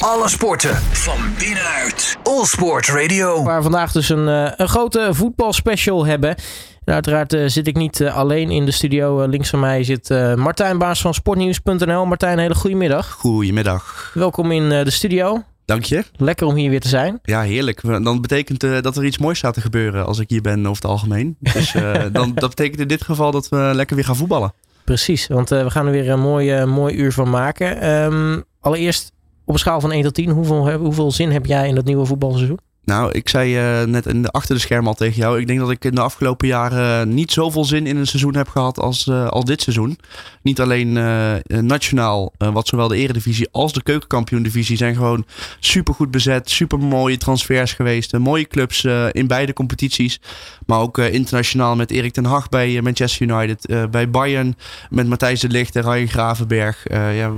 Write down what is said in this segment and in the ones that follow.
Alle sporten van binnenuit. All Sport Radio. Waar we vandaag dus een, eh, een grote voetbalspecial hebben. En uiteraard eh, zit ik niet eh, alleen in de studio. links van mij zit Martijn Baas van sportnieuws.nl. Martijn, hele goede middag. Goedemiddag. Welkom in de studio. Dank je. Lekker om hier weer te zijn. Ja, heerlijk. Dan betekent uh, dat er iets moois staat te gebeuren als ik hier ben over het algemeen. Dus uh, dan, dat betekent in dit geval dat we lekker weer gaan voetballen. Precies, want uh, we gaan er weer een mooi, mooi uur van maken. Um, allereerst op een schaal van 1 tot 10, hoeveel, hoeveel zin heb jij in dat nieuwe voetbalseizoen? Nou, ik zei uh, net in de, achter de scherm al tegen jou. Ik denk dat ik in de afgelopen jaren niet zoveel zin in een seizoen heb gehad als, als dit seizoen. Niet alleen nationaal, wat zowel de eredivisie als de keukenkampioen-divisie zijn gewoon super goed bezet. Super mooie transfers geweest. mooie clubs in beide competities. Maar ook internationaal met Erik ten Hag bij Manchester United. bij Bayern met Matthijs de Ligt en Ryan Gravenberg. ja,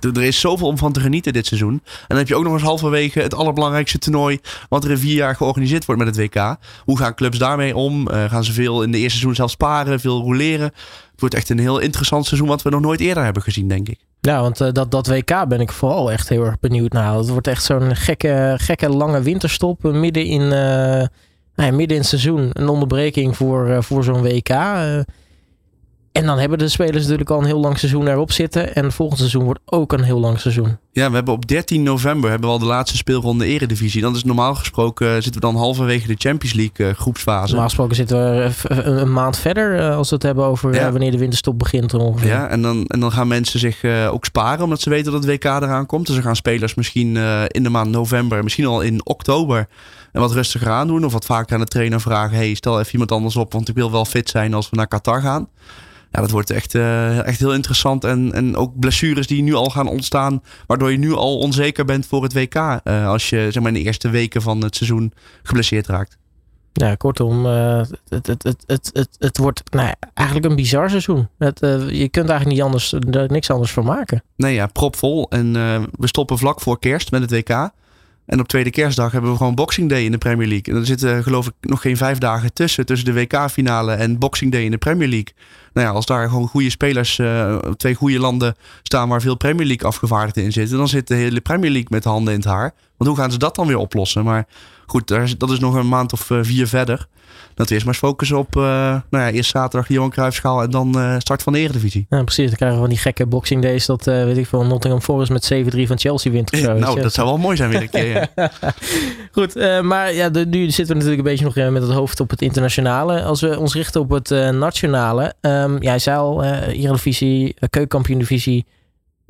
er is zoveel om van te genieten dit seizoen. En dan heb je ook nog eens halverwege het allerbelangrijkste toernooi. Wat er vier jaar georganiseerd wordt met het WK. Hoe gaan clubs daarmee om? Uh, gaan ze veel in de eerste seizoen zelf sparen, veel roleren? Het wordt echt een heel interessant seizoen wat we nog nooit eerder hebben gezien, denk ik. Ja, want uh, dat, dat WK ben ik vooral echt heel erg benieuwd naar. Het wordt echt zo'n gekke, gekke lange winterstop midden in, uh, nou midden in het seizoen. Een onderbreking voor, voor zo'n WK. En dan hebben de spelers natuurlijk al een heel lang seizoen erop zitten. En volgend seizoen wordt ook een heel lang seizoen. Ja, we hebben op 13 november hebben we al de laatste speelronde Eredivisie. Dan is normaal gesproken eh, zitten we dan halverwege de Champions League uh, groepsfase. Normaal gesproken zitten we een, een maand verder uh, als we het hebben over ja. wanneer de winterstop begint. Ongeveer. Ja, en dan, en dan gaan mensen zich ook sparen omdat ze weten dat het WK eraan komt. Dus dan gaan spelers misschien in de maand november, misschien al in oktober en wat rustiger aan doen. Of wat vaker aan de trainer vragen: hey, stel even iemand anders op, want ik wil wel fit zijn als we naar Qatar gaan ja, dat wordt echt, uh, echt heel interessant. En, en ook blessures die nu al gaan ontstaan, waardoor je nu al onzeker bent voor het WK. Uh, als je zeg maar, in de eerste weken van het seizoen geblesseerd raakt. Ja, kortom, uh, het, het, het, het, het, het wordt nou ja, eigenlijk een bizar seizoen. Het, je kunt eigenlijk niet anders, er niks anders van maken. Nee, ja, propvol. En we stoppen vlak voor kerst met het WK. En op tweede kerstdag hebben we gewoon Boxing Day in de Premier League. En er zitten geloof ik nog geen vijf dagen tussen. Tussen de WK-finale en Boxing Day in de Premier League. Nou ja, als daar gewoon goede spelers, uh, twee goede landen staan waar veel Premier League afgevaardigden in zitten. Dan zit de hele Premier League met de handen in het haar. Want hoe gaan ze dat dan weer oplossen? Maar goed, dat is nog een maand of uh, vier verder dat we eerst maar eens focussen op uh, nou ja, eerst zaterdag de Johan Cruijffschaal en dan uh, start van de Eredivisie. Ja, precies. Dan krijgen we van die gekke boxing days dat, uh, weet ik veel, Nottingham Forest met 7-3 van Chelsea wint of zo. nou, dat zou wel mooi zijn weer een keer. Ja. Goed, maar ja, de, nu zitten we natuurlijk een beetje nog met het hoofd op het internationale. Als we ons richten op het nationale. Um, jij zei al, Eredivisie, keukenkampioen divisie,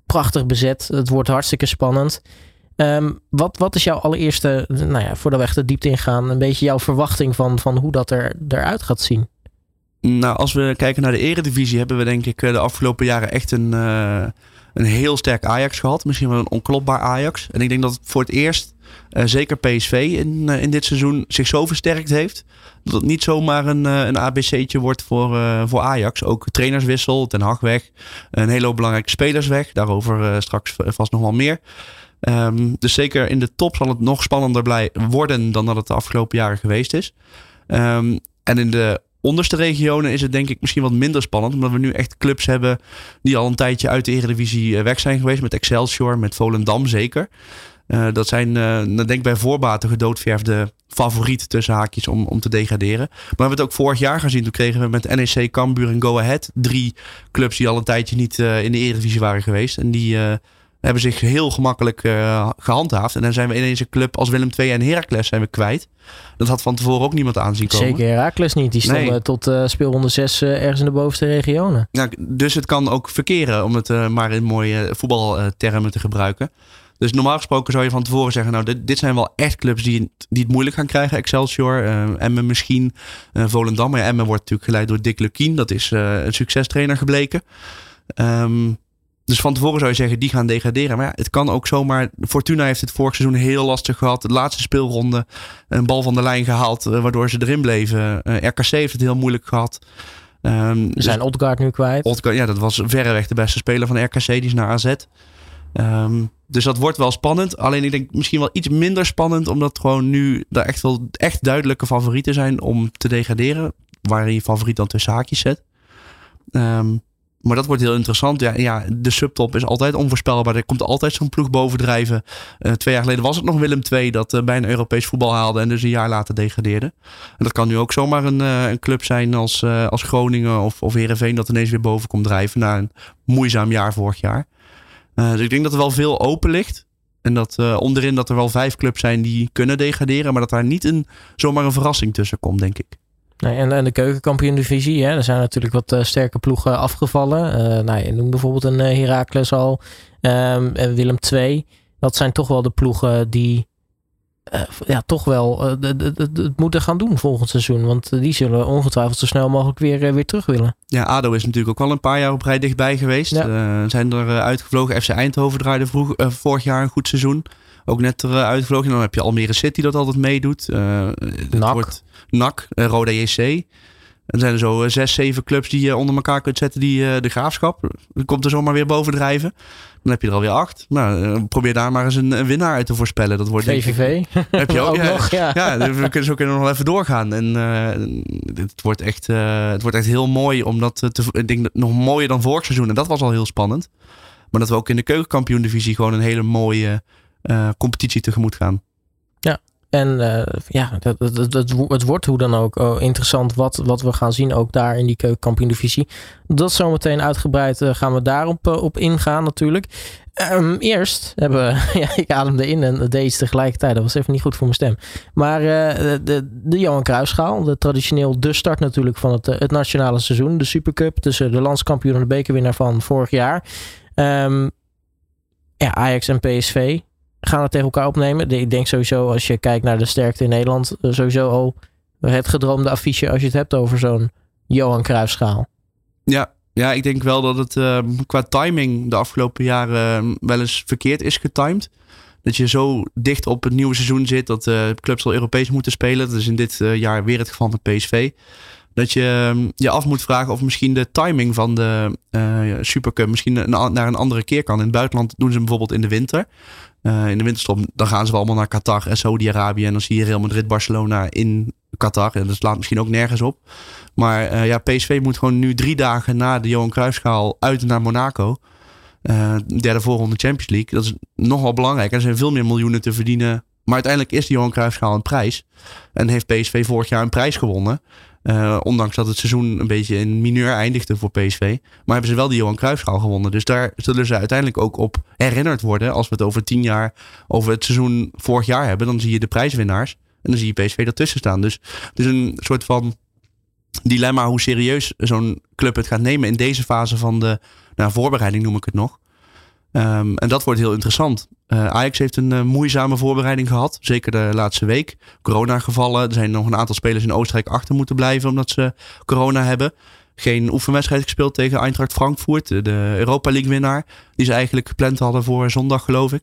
prachtig bezet. Het wordt hartstikke spannend. Um, wat, wat is jouw allereerste, nou ja, voordat we echt de diepte ingaan, een beetje jouw verwachting van, van hoe dat er, eruit gaat zien? Nou, als we kijken naar de eredivisie, hebben we denk ik eh, de afgelopen jaren echt een, uh, een heel sterk Ajax gehad. Misschien wel een onklopbaar Ajax. En ik denk dat voor het eerst, uh, zeker PSV in, in dit seizoen, zich zo versterkt heeft. Dat het niet zomaar een, een ABC'tje wordt voor, voor Ajax. Ook trainerswissel, Ten Hag weg. Een hele hoop belangrijke spelers weg. Daarover straks vast nog wel meer. Um, dus zeker in de top zal het nog spannender blij worden dan dat het de afgelopen jaren geweest is. Um, en in de onderste regionen is het denk ik misschien wat minder spannend. Omdat we nu echt clubs hebben die al een tijdje uit de Eredivisie eh, weg zijn geweest. Met Excelsior, met Volendam zeker. Uh, dat zijn, uh, denk ik bij voorbaten gedoodverfde favoriet tussen haakjes om, om te degraderen. Maar we hebben het ook vorig jaar gezien. Toen kregen we met NEC, Cambuur en Go Ahead drie clubs die al een tijdje niet in de Eredivisie waren geweest. En die hebben zich heel gemakkelijk uh, gehandhaafd. En dan zijn we ineens een club als Willem II en Heracles zijn we kwijt. Dat had van tevoren ook niemand aanzien komen. Zeker Heracles niet. Die stonden tot uh, speelronde 6 uh, ergens in de bovenste regionen. Ja, dus het kan ook verkeren, om het maar in mooie voetbaltermen te gebruiken. Dus normaal gesproken zou je van tevoren zeggen, nou dit, dit zijn wel echt clubs die, die het moeilijk gaan krijgen. Excelsior, Emmen misschien, Volendam. Maar ja, Emmen wordt natuurlijk geleid door Dick Lukien. Dat is een succestrainer gebleken. Um, dus van tevoren zou je zeggen, die gaan degraderen. Maar ja, het kan ook zomaar. Fortuna heeft het vorig seizoen heel lastig gehad. De laatste speelronde een bal van de lijn gehaald, eh, waardoor ze erin bleven. Eh, RKC heeft het heel moeilijk gehad. Um, dus zijn Odgaard nu kwijt? Odgaard, ja, dat was verreweg de beste speler van RKC. Die is naar AZ. Um, dus dat wordt wel spannend. Alleen ik denk misschien wel iets minder spannend. Omdat gewoon nu daar echt wel echt duidelijke favorieten zijn om te degraderen. Waarin je favoriet dan tussen haakjes zet. Um, maar dat wordt heel interessant. Ja, ja, de subtop is altijd onvoorspelbaar. Er komt altijd zo'n ploeg bovendrijven. Uh, twee jaar geleden was het nog Willem II dat uh, bijna Europees voetbal haalde en dus een jaar later degradeerde. En dat kan nu ook zomaar een, uh, een club zijn als, als Groningen of, of Heerenveen dat ineens weer boven komt drijven na een moeizaam jaar vorig jaar. dus ik denk dat er wel veel open ligt. En dat onderin dat er wel vijf clubs zijn die kunnen degraderen, maar dat daar niet een, zomaar een verrassing tussen komt, denk ik. Nee, en, en de keukenkampioen-divisie, er zijn natuurlijk wat uh, sterke ploegen afgevallen. Uh, nou, je noemt bijvoorbeeld een uh, Heracles al, um, en Willem II. Dat zijn toch wel de ploegen die ja, toch wel het moeten gaan doen volgend seizoen. Want die zullen ongetwijfeld zo snel mogelijk weer, weer terug willen. Ja, ADO is natuurlijk ook al een paar jaar op rij dichtbij geweest. Ja. zijn er uitgevlogen. FC Eindhoven draaide vroeg, vorig jaar een goed seizoen ook net eruit uitgevlogen. Dan heb je Almere City dat altijd meedoet. Uh. Wordt NAC, Roda JC. En zijn er zo zes, zeven clubs die je onder elkaar kunt zetten die de graafschap. Dan komt er zomaar weer bovendrijven. Dan heb je er alweer acht. Nou, probeer daar maar eens een, winnaar uit te voorspellen. Dat wordt VVV. Heb je ook, ja, nog, ja. ja. we kunnen, zo kunnen nog even doorgaan. En uh, het, wordt echt, uh, het wordt echt heel mooi. Omdat te, ik denk nog mooier dan vorig seizoen. En dat was al heel spannend. Maar dat we ook in de keukenkampioen divisie gewoon een hele mooie uh, competitie tegemoet gaan. En uh, ja, het, wordt hoe dan ook oh, interessant wat, wat we gaan zien ook daar in die keukenkampioen divisie. Dat zometeen uitgebreid uh, gaan we daarop op ingaan natuurlijk. Um, eerst hebben ja, ik ademde in en deed tegelijkertijd. Dat was even niet goed voor mijn stem. Maar de, de, Johan Cruijffschaal, de traditioneel de start natuurlijk van het, het nationale seizoen. De Supercup tussen de landskampioen en de bekerwinnaar van vorig jaar. Um, ja, Ajax en PSV gaan het tegen elkaar opnemen. Ik denk sowieso, als je kijkt naar de sterkte in Nederland, eh, sowieso al het gedroomde affiche als je het hebt over zo'n Johan Cruijffschaal. Ja, ja, ik denk wel dat het uh, qua timing de afgelopen jaren uh, wel eens verkeerd is getimed. Dat je zo dicht op het nieuwe seizoen zit dat uh, clubs al Europees moeten spelen. Dat is in dit jaar weer het geval met PSV. Dat je ehm, je af moet vragen of misschien de timing van de Supercup misschien naar een andere keer kan. In het buitenland doen ze bijvoorbeeld in de winter. Uh, in de winterstop, dan gaan ze wel allemaal naar Qatar en Saudi-Arabië. En dan zie je Real Madrid, Barcelona in Qatar. En dat slaat misschien ook nergens op. Maar uh, ja, PSV moet gewoon nu drie dagen na de Johan Cruijffschaal uit naar Monaco. Uh, derde voorronde Champions League. Dat is nogal belangrijk. Er zijn veel meer miljoenen te verdienen. Maar uiteindelijk is de Johan Cruijffschaal een prijs. En heeft PSV vorig jaar een prijs gewonnen. Uh, ondanks dat het seizoen een beetje in mineur eindigde voor PSV. Maar hebben ze wel die Johan Cruijffschaal gewonnen. Dus daar zullen ze uiteindelijk ook op herinnerd worden. Als we het over tien jaar over het seizoen vorig jaar hebben. Dan zie je de prijswinnaars. En dan zie je PSV ertussen staan. Dus het is een soort van dilemma hoe serieus zo'n club het gaat nemen in deze fase van de nou, voorbereiding noem ik het nog. Um, en dat wordt heel interessant. Uh, Ajax heeft een uh, moeizame voorbereiding gehad. Zeker de laatste week. Corona gevallen. Er zijn nog een aantal spelers in Oostenrijk achter moeten blijven omdat ze corona hebben. Geen oefenwedstrijd gespeeld tegen Eintracht Frankfurt. De Europa League winnaar. Die ze eigenlijk gepland hadden voor zondag geloof ik.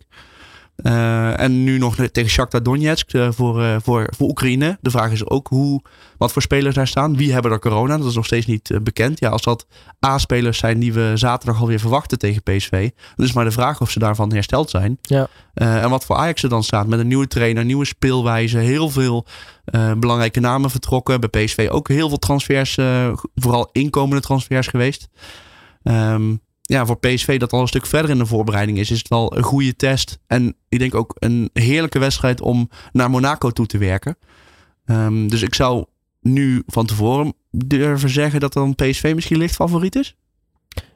Uh, en nu nog tegen Shakhtar Donetsk uh, voor, uh, voor, voor Oekraïne. De vraag is ook hoe, wat voor spelers daar staan. Wie hebben er corona? Dat is nog steeds niet bekend. Ja, als dat A-spelers zijn die we zaterdag alweer verwachten tegen PSV. Dan is maar de vraag of ze daarvan hersteld zijn. Ja. en wat voor Ajax er dan staat. Met een nieuwe trainer, nieuwe speelwijze. Heel veel belangrijke namen vertrokken. Bij PSV ook heel veel transfers. vooral inkomende transfers geweest. Um, ja, voor PSV dat al een stuk verder in de voorbereiding is, is het wel een goede test. En ik denk ook een heerlijke wedstrijd om naar Monaco toe te werken. Um, dus ik zou nu van tevoren durven zeggen dat dan PSV misschien licht favoriet is.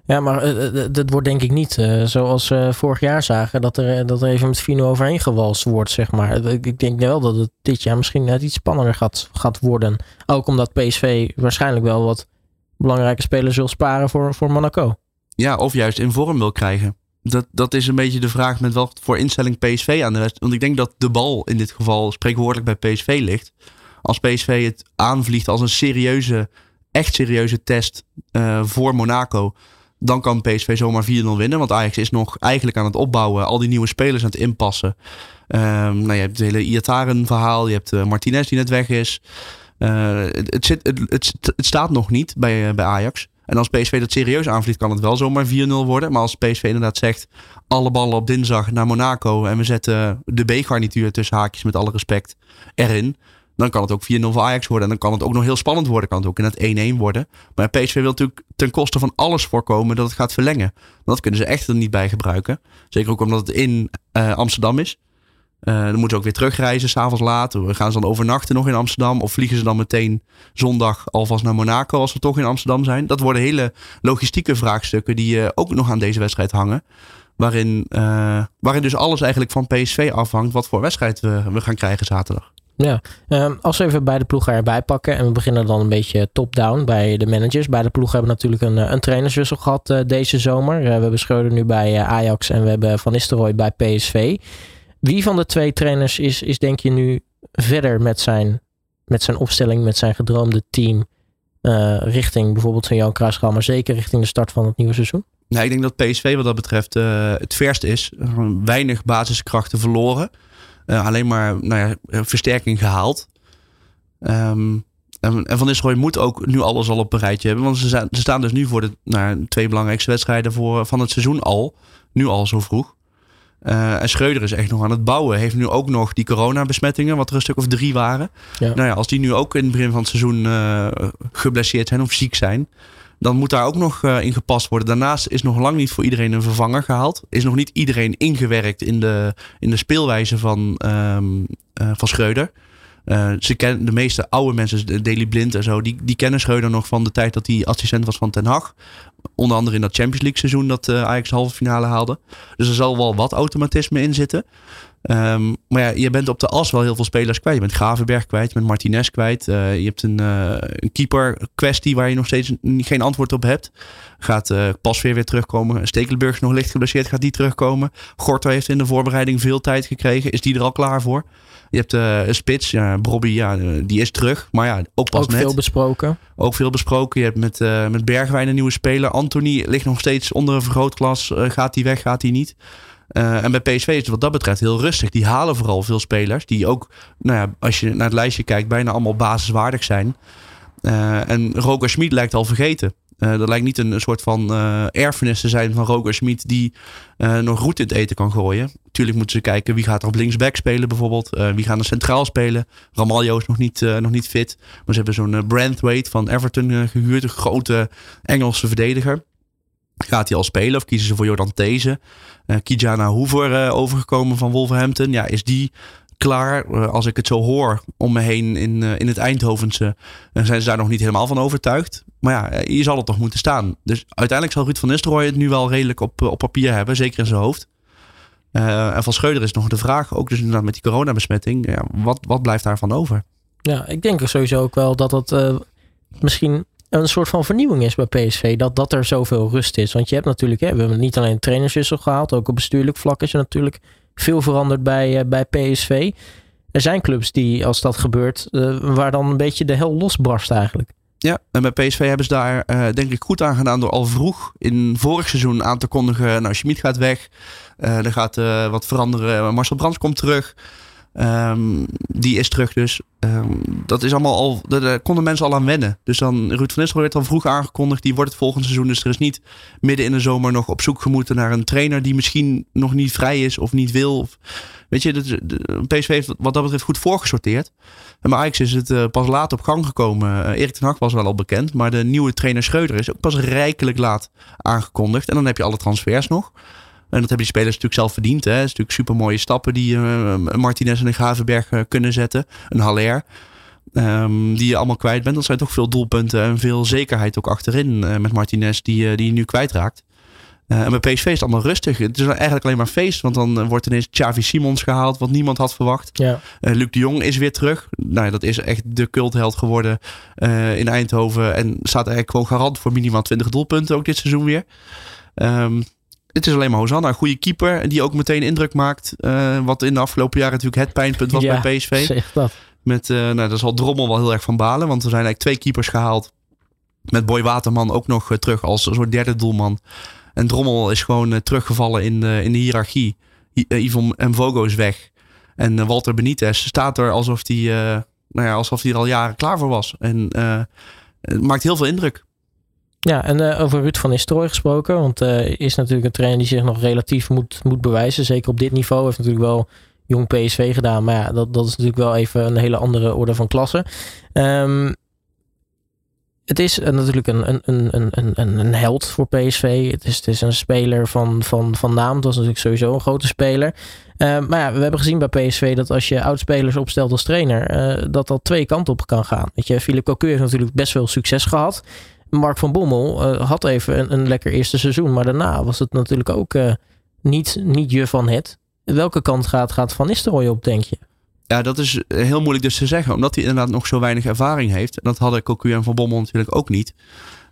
Ja, maar uh, dat wordt denk ik niet zoals vorig jaar zagen. Dat er, dat even met Fino overheen gewalst wordt, zeg maar. Ik denk wel dat het dit jaar misschien net iets spannender gaat, gaat worden. Ook omdat PSV waarschijnlijk wel wat belangrijke spelers wil sparen voor, voor Monaco ja, of juist in vorm wil krijgen. Dat, dat is een beetje de vraag met wat voor instelling PSV aan de rest. Want ik denk dat de bal in dit geval spreekwoordelijk bij PSV ligt. Als PSV het aanvliegt als een serieuze, echt serieuze test uh, voor Monaco. Dan kan PSV zomaar 4-0 winnen. Want Ajax is nog eigenlijk aan het opbouwen. Al die nieuwe spelers aan het inpassen. Um, nou, je hebt het hele Iataren verhaal. Je hebt uh, Martinez die net weg is. Uh, het, zit, het, het, het, staat nog niet bij, bij Ajax. En als PSV dat serieus aanvliegt, kan het wel zomaar 4-0 worden. Maar als PSV inderdaad zegt, alle ballen op dinsdag naar Monaco en we zetten de B-garnituur tussen haakjes met alle respect erin. Dan kan het ook 4-0 voor Ajax worden. En dan kan het ook nog heel spannend worden. Kan het ook in het 1-1 worden. Maar PSV wil natuurlijk ten koste van alles voorkomen dat het gaat verlengen. Dat kunnen ze echt er niet bij gebruiken. Zeker ook omdat het in uh, Amsterdam is. Uh, dan moeten ze ook weer terugreizen, s'avonds laat. Gaan ze dan overnachten nog in Amsterdam? Of vliegen ze dan meteen zondag alvast naar Monaco als we toch in Amsterdam zijn? Dat worden hele logistieke vraagstukken die uh, ook nog aan deze wedstrijd hangen. Waarin, uh, waarin dus alles eigenlijk van PSV afhangt wat voor wedstrijd we, gaan krijgen zaterdag. Ja, um, als we even bij de ploegen erbij pakken en we beginnen dan een beetje top-down bij de managers. Bij de ploegen hebben we natuurlijk een, een trainerswissel gehad deze zomer. We hebben Schreuder nu bij Ajax en we hebben Van Nistelrooy bij PSV. Wie van de twee trainers is, is denk je nu verder met zijn, met zijn opstelling, met zijn gedroomde team richting bijvoorbeeld van Jan Kruisgaal, maar zeker richting de start van het nieuwe seizoen? Nou, ik denk dat PSV wat dat betreft uh, het verst is. Weinig basiskrachten verloren. Uh, alleen maar nou ja, versterking gehaald. Um, en, Van Nistelrooy moet ook nu alles al op een rijtje hebben. Want ze, ze staan dus nu voor de nou, twee belangrijkste wedstrijden voor, van het seizoen al. Nu al zo vroeg. Uh, en Schreuder is echt nog aan het bouwen. Heeft nu ook nog die coronabesmettingen, wat er een stuk of drie waren. Ja. Nou ja, als die nu ook in het begin van het seizoen uh, geblesseerd zijn of ziek zijn dan moet daar ook nog uh, in gepast worden. Daarnaast is nog lang niet voor iedereen een vervanger gehaald. Is nog niet iedereen ingewerkt in de, in de speelwijze van, um, uh, van Schreuder. Uh, ze de meeste oude mensen, Daily Blind en zo, die, die kennen Schreuder nog van de tijd dat hij assistent was van Ten Hag. Onder andere in dat Champions League seizoen dat Ajax de halve finale haalde. Dus er zal wel wat automatisme in zitten. Um, maar ja, je bent op de as wel heel veel spelers kwijt. Je bent Gravenberg kwijt, je bent Martinez kwijt. Uh, je hebt een, uh, een keeper kwestie waar je nog steeds geen antwoord op hebt. Gaat uh, pas weer weer terugkomen. Stekelenburg is nog licht geblesseerd, gaat die terugkomen. Gorter heeft in de voorbereiding veel tijd gekregen. Is die er al klaar voor? Je hebt een spits, ja, Bobby, ja, die is terug. Maar ja, ook pas ook net. veel besproken. Ook veel besproken. Je hebt met, met Bergwijn een nieuwe speler. Anthony ligt nog steeds onder een vergrootglas. gaat hij weg, gaat hij niet? Uh, en bij PSV is het wat dat betreft heel rustig. Die halen vooral veel spelers. Die ook, nou ja, als je naar het lijstje kijkt, bijna allemaal basiswaardig zijn. Uh, en Roger Schmid lijkt al vergeten. Uh, dat lijkt niet een, soort van erfenis te zijn van Roger Schmid die nog roet in het eten kan gooien. Tuurlijk moeten ze kijken wie gaat er op linksback spelen bijvoorbeeld. wie gaan er centraal spelen. Ramaljo is nog niet, nog niet fit. Maar ze hebben zo'n Brandwaite van Everton gehuurd. Een grote Engelse verdediger. Gaat hij al spelen of kiezen ze voor Jordan These? Uh, Kijana Hoover uh, overgekomen van Wolverhampton. Ja, is die klaar? Uh, als ik het zo hoor om me heen in, in het Eindhovense, zijn ze daar nog niet helemaal van overtuigd. Maar ja, je zal het toch moeten staan. Dus uiteindelijk zal Ruud van Nistelrooy het nu wel redelijk op, op papier hebben, zeker in zijn hoofd. en van Schreuder is nog de vraag, ook dus inderdaad met die coronabesmetting, ja, wat, wat blijft daarvan over? Ja, ik denk sowieso ook wel dat het misschien een soort van vernieuwing is bij PSV. Dat, dat er zoveel rust is. Want je hebt natuurlijk, hè, we hebben niet alleen trainerswissel gehaald. Ook op bestuurlijk vlak is er natuurlijk veel veranderd bij, uh, bij PSV. Er zijn clubs die, als dat gebeurt, uh, waar dan een beetje de hel losbarst eigenlijk. Ja, en bij PSV hebben ze daar uh, denk ik goed aan gedaan door al vroeg in vorig seizoen aan te kondigen. Nou, Schmid gaat weg. er gaat wat veranderen. Marcel Brands komt terug. Um, die is terug dus. Um, dat is allemaal al, daar konden mensen al aan wennen. Dus dan, Ruud van Nistelrooy werd al vroeg aangekondigd. Die wordt het volgende seizoen. Dus er is niet midden in de zomer nog op zoek gemoeten naar een trainer die misschien nog niet vrij is of niet wil. Weet je, de, de, PSV heeft wat dat betreft goed voorgesorteerd. Bij Ajax is het uh, pas laat op gang gekomen. Uh, Erik ten Hag was wel al bekend. Maar de nieuwe trainer Schreuder is ook pas rijkelijk laat aangekondigd. En dan heb je alle transfers nog. En dat hebben die spelers natuurlijk zelf verdiend. Hè. Het is natuurlijk super mooie stappen die uh, Martinez en de Gravenberg uh, kunnen zetten. Een Haller. Um, die je allemaal kwijt bent. Dat zijn toch veel doelpunten en veel zekerheid ook achterin uh, met Martinez die, die je nu kwijtraakt. en bij PSV is het allemaal rustig. Het is eigenlijk alleen maar feest. Want dan wordt ineens Xavi Simons gehaald. Wat niemand had verwacht. Ja. Luc de Jong is weer terug. Nou, dat is echt de cultheld geworden in Eindhoven. En staat eigenlijk gewoon garant voor minimaal 20 doelpunten ook dit seizoen weer. Um, het is alleen maar Hosanna. Een goede keeper die ook meteen indruk maakt. Uh, wat in de afgelopen jaren natuurlijk het pijnpunt was ja, bij PSV. Zeg dat. Met, uh, nou, daar zal Drommel wel heel erg van balen. Want er zijn eigenlijk twee keepers gehaald. Met Boy Waterman ook nog uh, terug als een soort derde doelman. En Drommel is gewoon teruggevallen in de, in de hiërarchie. Yvonne Mvogo is weg. En Walter Benitez staat er alsof hij nou ja, alsof hij er al jaren klaar voor was. En het maakt heel veel indruk. Ja, en uh, over Ruud van Nistelrooy gesproken. Want uh, is natuurlijk een trainer die zich nog relatief moet, moet bewijzen. Zeker op dit niveau. Heeft natuurlijk wel jong PSV gedaan. Maar ja, dat, dat is natuurlijk wel even een hele andere orde van klasse. Ehm, het is natuurlijk een, een, een, een, een, held voor PSV. Het is, het is een speler van, van, van naam. Dat was natuurlijk sowieso een grote speler. Uh, maar ja, we hebben gezien bij PSV dat als je oudspelers opstelt als trainer, dat dat twee kanten op kan gaan. Weet je, Philip Cocu heeft natuurlijk best veel succes gehad. Mark van Bommel uh, had even een, lekker eerste seizoen, maar daarna was het natuurlijk ook niet, niet je van het. Welke kant gaat, gaat Van Nistelrooy op, denk je? Ja, dat is heel moeilijk dus te zeggen. Omdat hij inderdaad nog zo weinig ervaring heeft. En dat hadden Cocu en Van Bommel natuurlijk ook niet.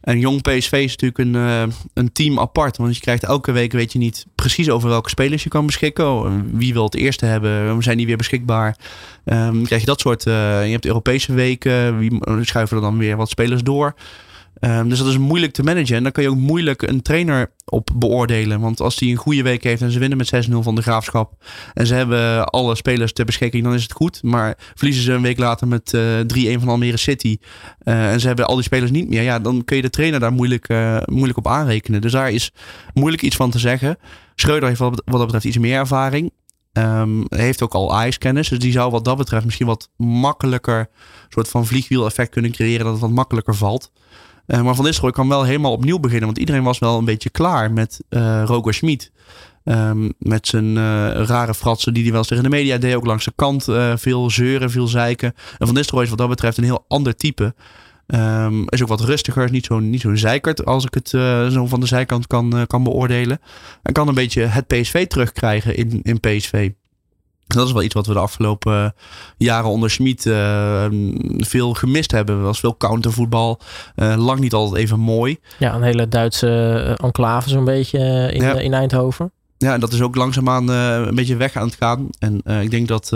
En jong PSV is natuurlijk een, een team apart. Want je krijgt elke week, weet je niet precies over welke spelers je kan beschikken. Wie wil het eerste hebben? Zijn die weer beschikbaar? Um, krijg je dat soort... Je hebt Europese weken. Wie schuiven er dan weer wat spelers door? Um, dus dat is moeilijk te managen. En dan kan je ook moeilijk een trainer op beoordelen. Want als die een goede week heeft en ze winnen met 6-0 van de graafschap. En ze hebben alle spelers ter beschikking, dan is het goed. Maar verliezen ze een week later met uh, eh, 3-1 van Almere City. Uh, en ze hebben al die spelers niet meer. Ja, dan kun je de trainer daar moeilijk, uh, moeilijk op aanrekenen. Dus daar is moeilijk iets van te zeggen. Schreuder heeft wat, dat betreft iets meer ervaring. Um, heeft ook al ijskennis. Dus die zou wat dat betreft misschien wat makkelijker. soort van vliegwiel effect kunnen creëren. Dat het wat makkelijker valt. Uh, maar Van Nistelrooy kan wel helemaal opnieuw beginnen. Want iedereen was wel een beetje klaar met uh, Roger Schmid. Um, met zijn uh, rare fratsen die hij wel eens tegen de media deed. Ook langs de kant veel zeuren, veel zeiken. En Van Nistelrooy is wat dat betreft een heel ander type. Um, is ook wat rustiger, is niet zo, niet zo zeikerd als ik het zo van de zijkant kan, kan beoordelen. En kan een beetje het PSV terugkrijgen in, in PSV. Dat is wel iets wat we de afgelopen eh, jaren onder Schmid uh, veel gemist hebben. Er was veel countervoetbal. Uh, lang niet altijd even mooi. Ja, een hele Duitse enclave zo'n beetje in, ja. in Eindhoven. Ja, en dat is ook langzaamaan een beetje weg aan het gaan. En ik denk dat,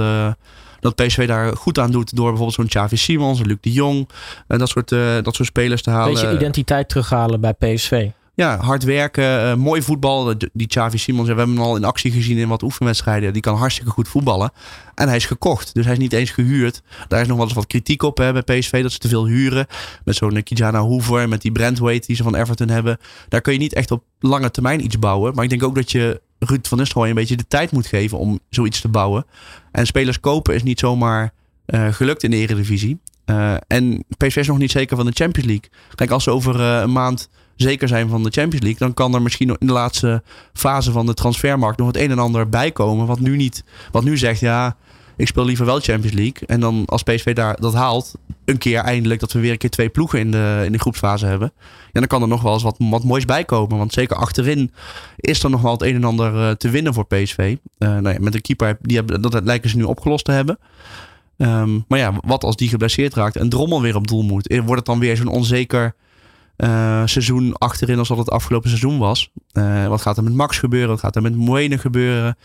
dat PSV daar goed aan doet door bijvoorbeeld zo'n Xavi Simons, Luc de Jong. en dat, soort, dat soort spelers te halen. Beetje identiteit terughalen bij PSV ja, hard werken, uh, mooi voetbal. Die Xavi Simons, we hebben hem al in actie gezien in wat oefenwedstrijden. Die kan hartstikke goed voetballen. En hij is gekocht, dus hij is niet eens gehuurd. Daar is nog wel eens wat kritiek op hè, bij PSV, dat ze te veel huren. Met zo'n Kijana Hoover, met die Brandweight die ze van Everton hebben. Daar kun je niet echt op lange termijn iets bouwen. Maar ik denk ook dat je Ruud van Nistelrooy een beetje de tijd moet geven om zoiets te bouwen. En spelers kopen is niet zomaar uh, gelukt in de Eredivisie. En PSV is nog niet zeker van de Champions League. Kijk, als ze over een maand zeker zijn van de Champions League, dan kan er misschien in de laatste fase van de transfermarkt nog het een en ander bijkomen. Wat nu niet, wat nu zegt, ja, ik speel liever wel Champions League. En dan als PSV daar dat haalt, een keer eindelijk dat we weer een keer twee ploegen in de, in de groepsfase hebben. Ja, dan kan er nog wel eens wat, wat moois bijkomen. Want zeker achterin is er nog wel het een en ander uh, te winnen voor PSV. Uh, nou ja, met de keeper, die hebben, dat lijken ze nu opgelost te hebben. Um, maar ja, wat als die geblesseerd raakt en Drommel weer op doel moet? Wordt het dan weer zo'n onzeker uh, seizoen achterin als dat het afgelopen seizoen was. Uh, wat gaat er met Max gebeuren? Wat gaat er met Moene gebeuren?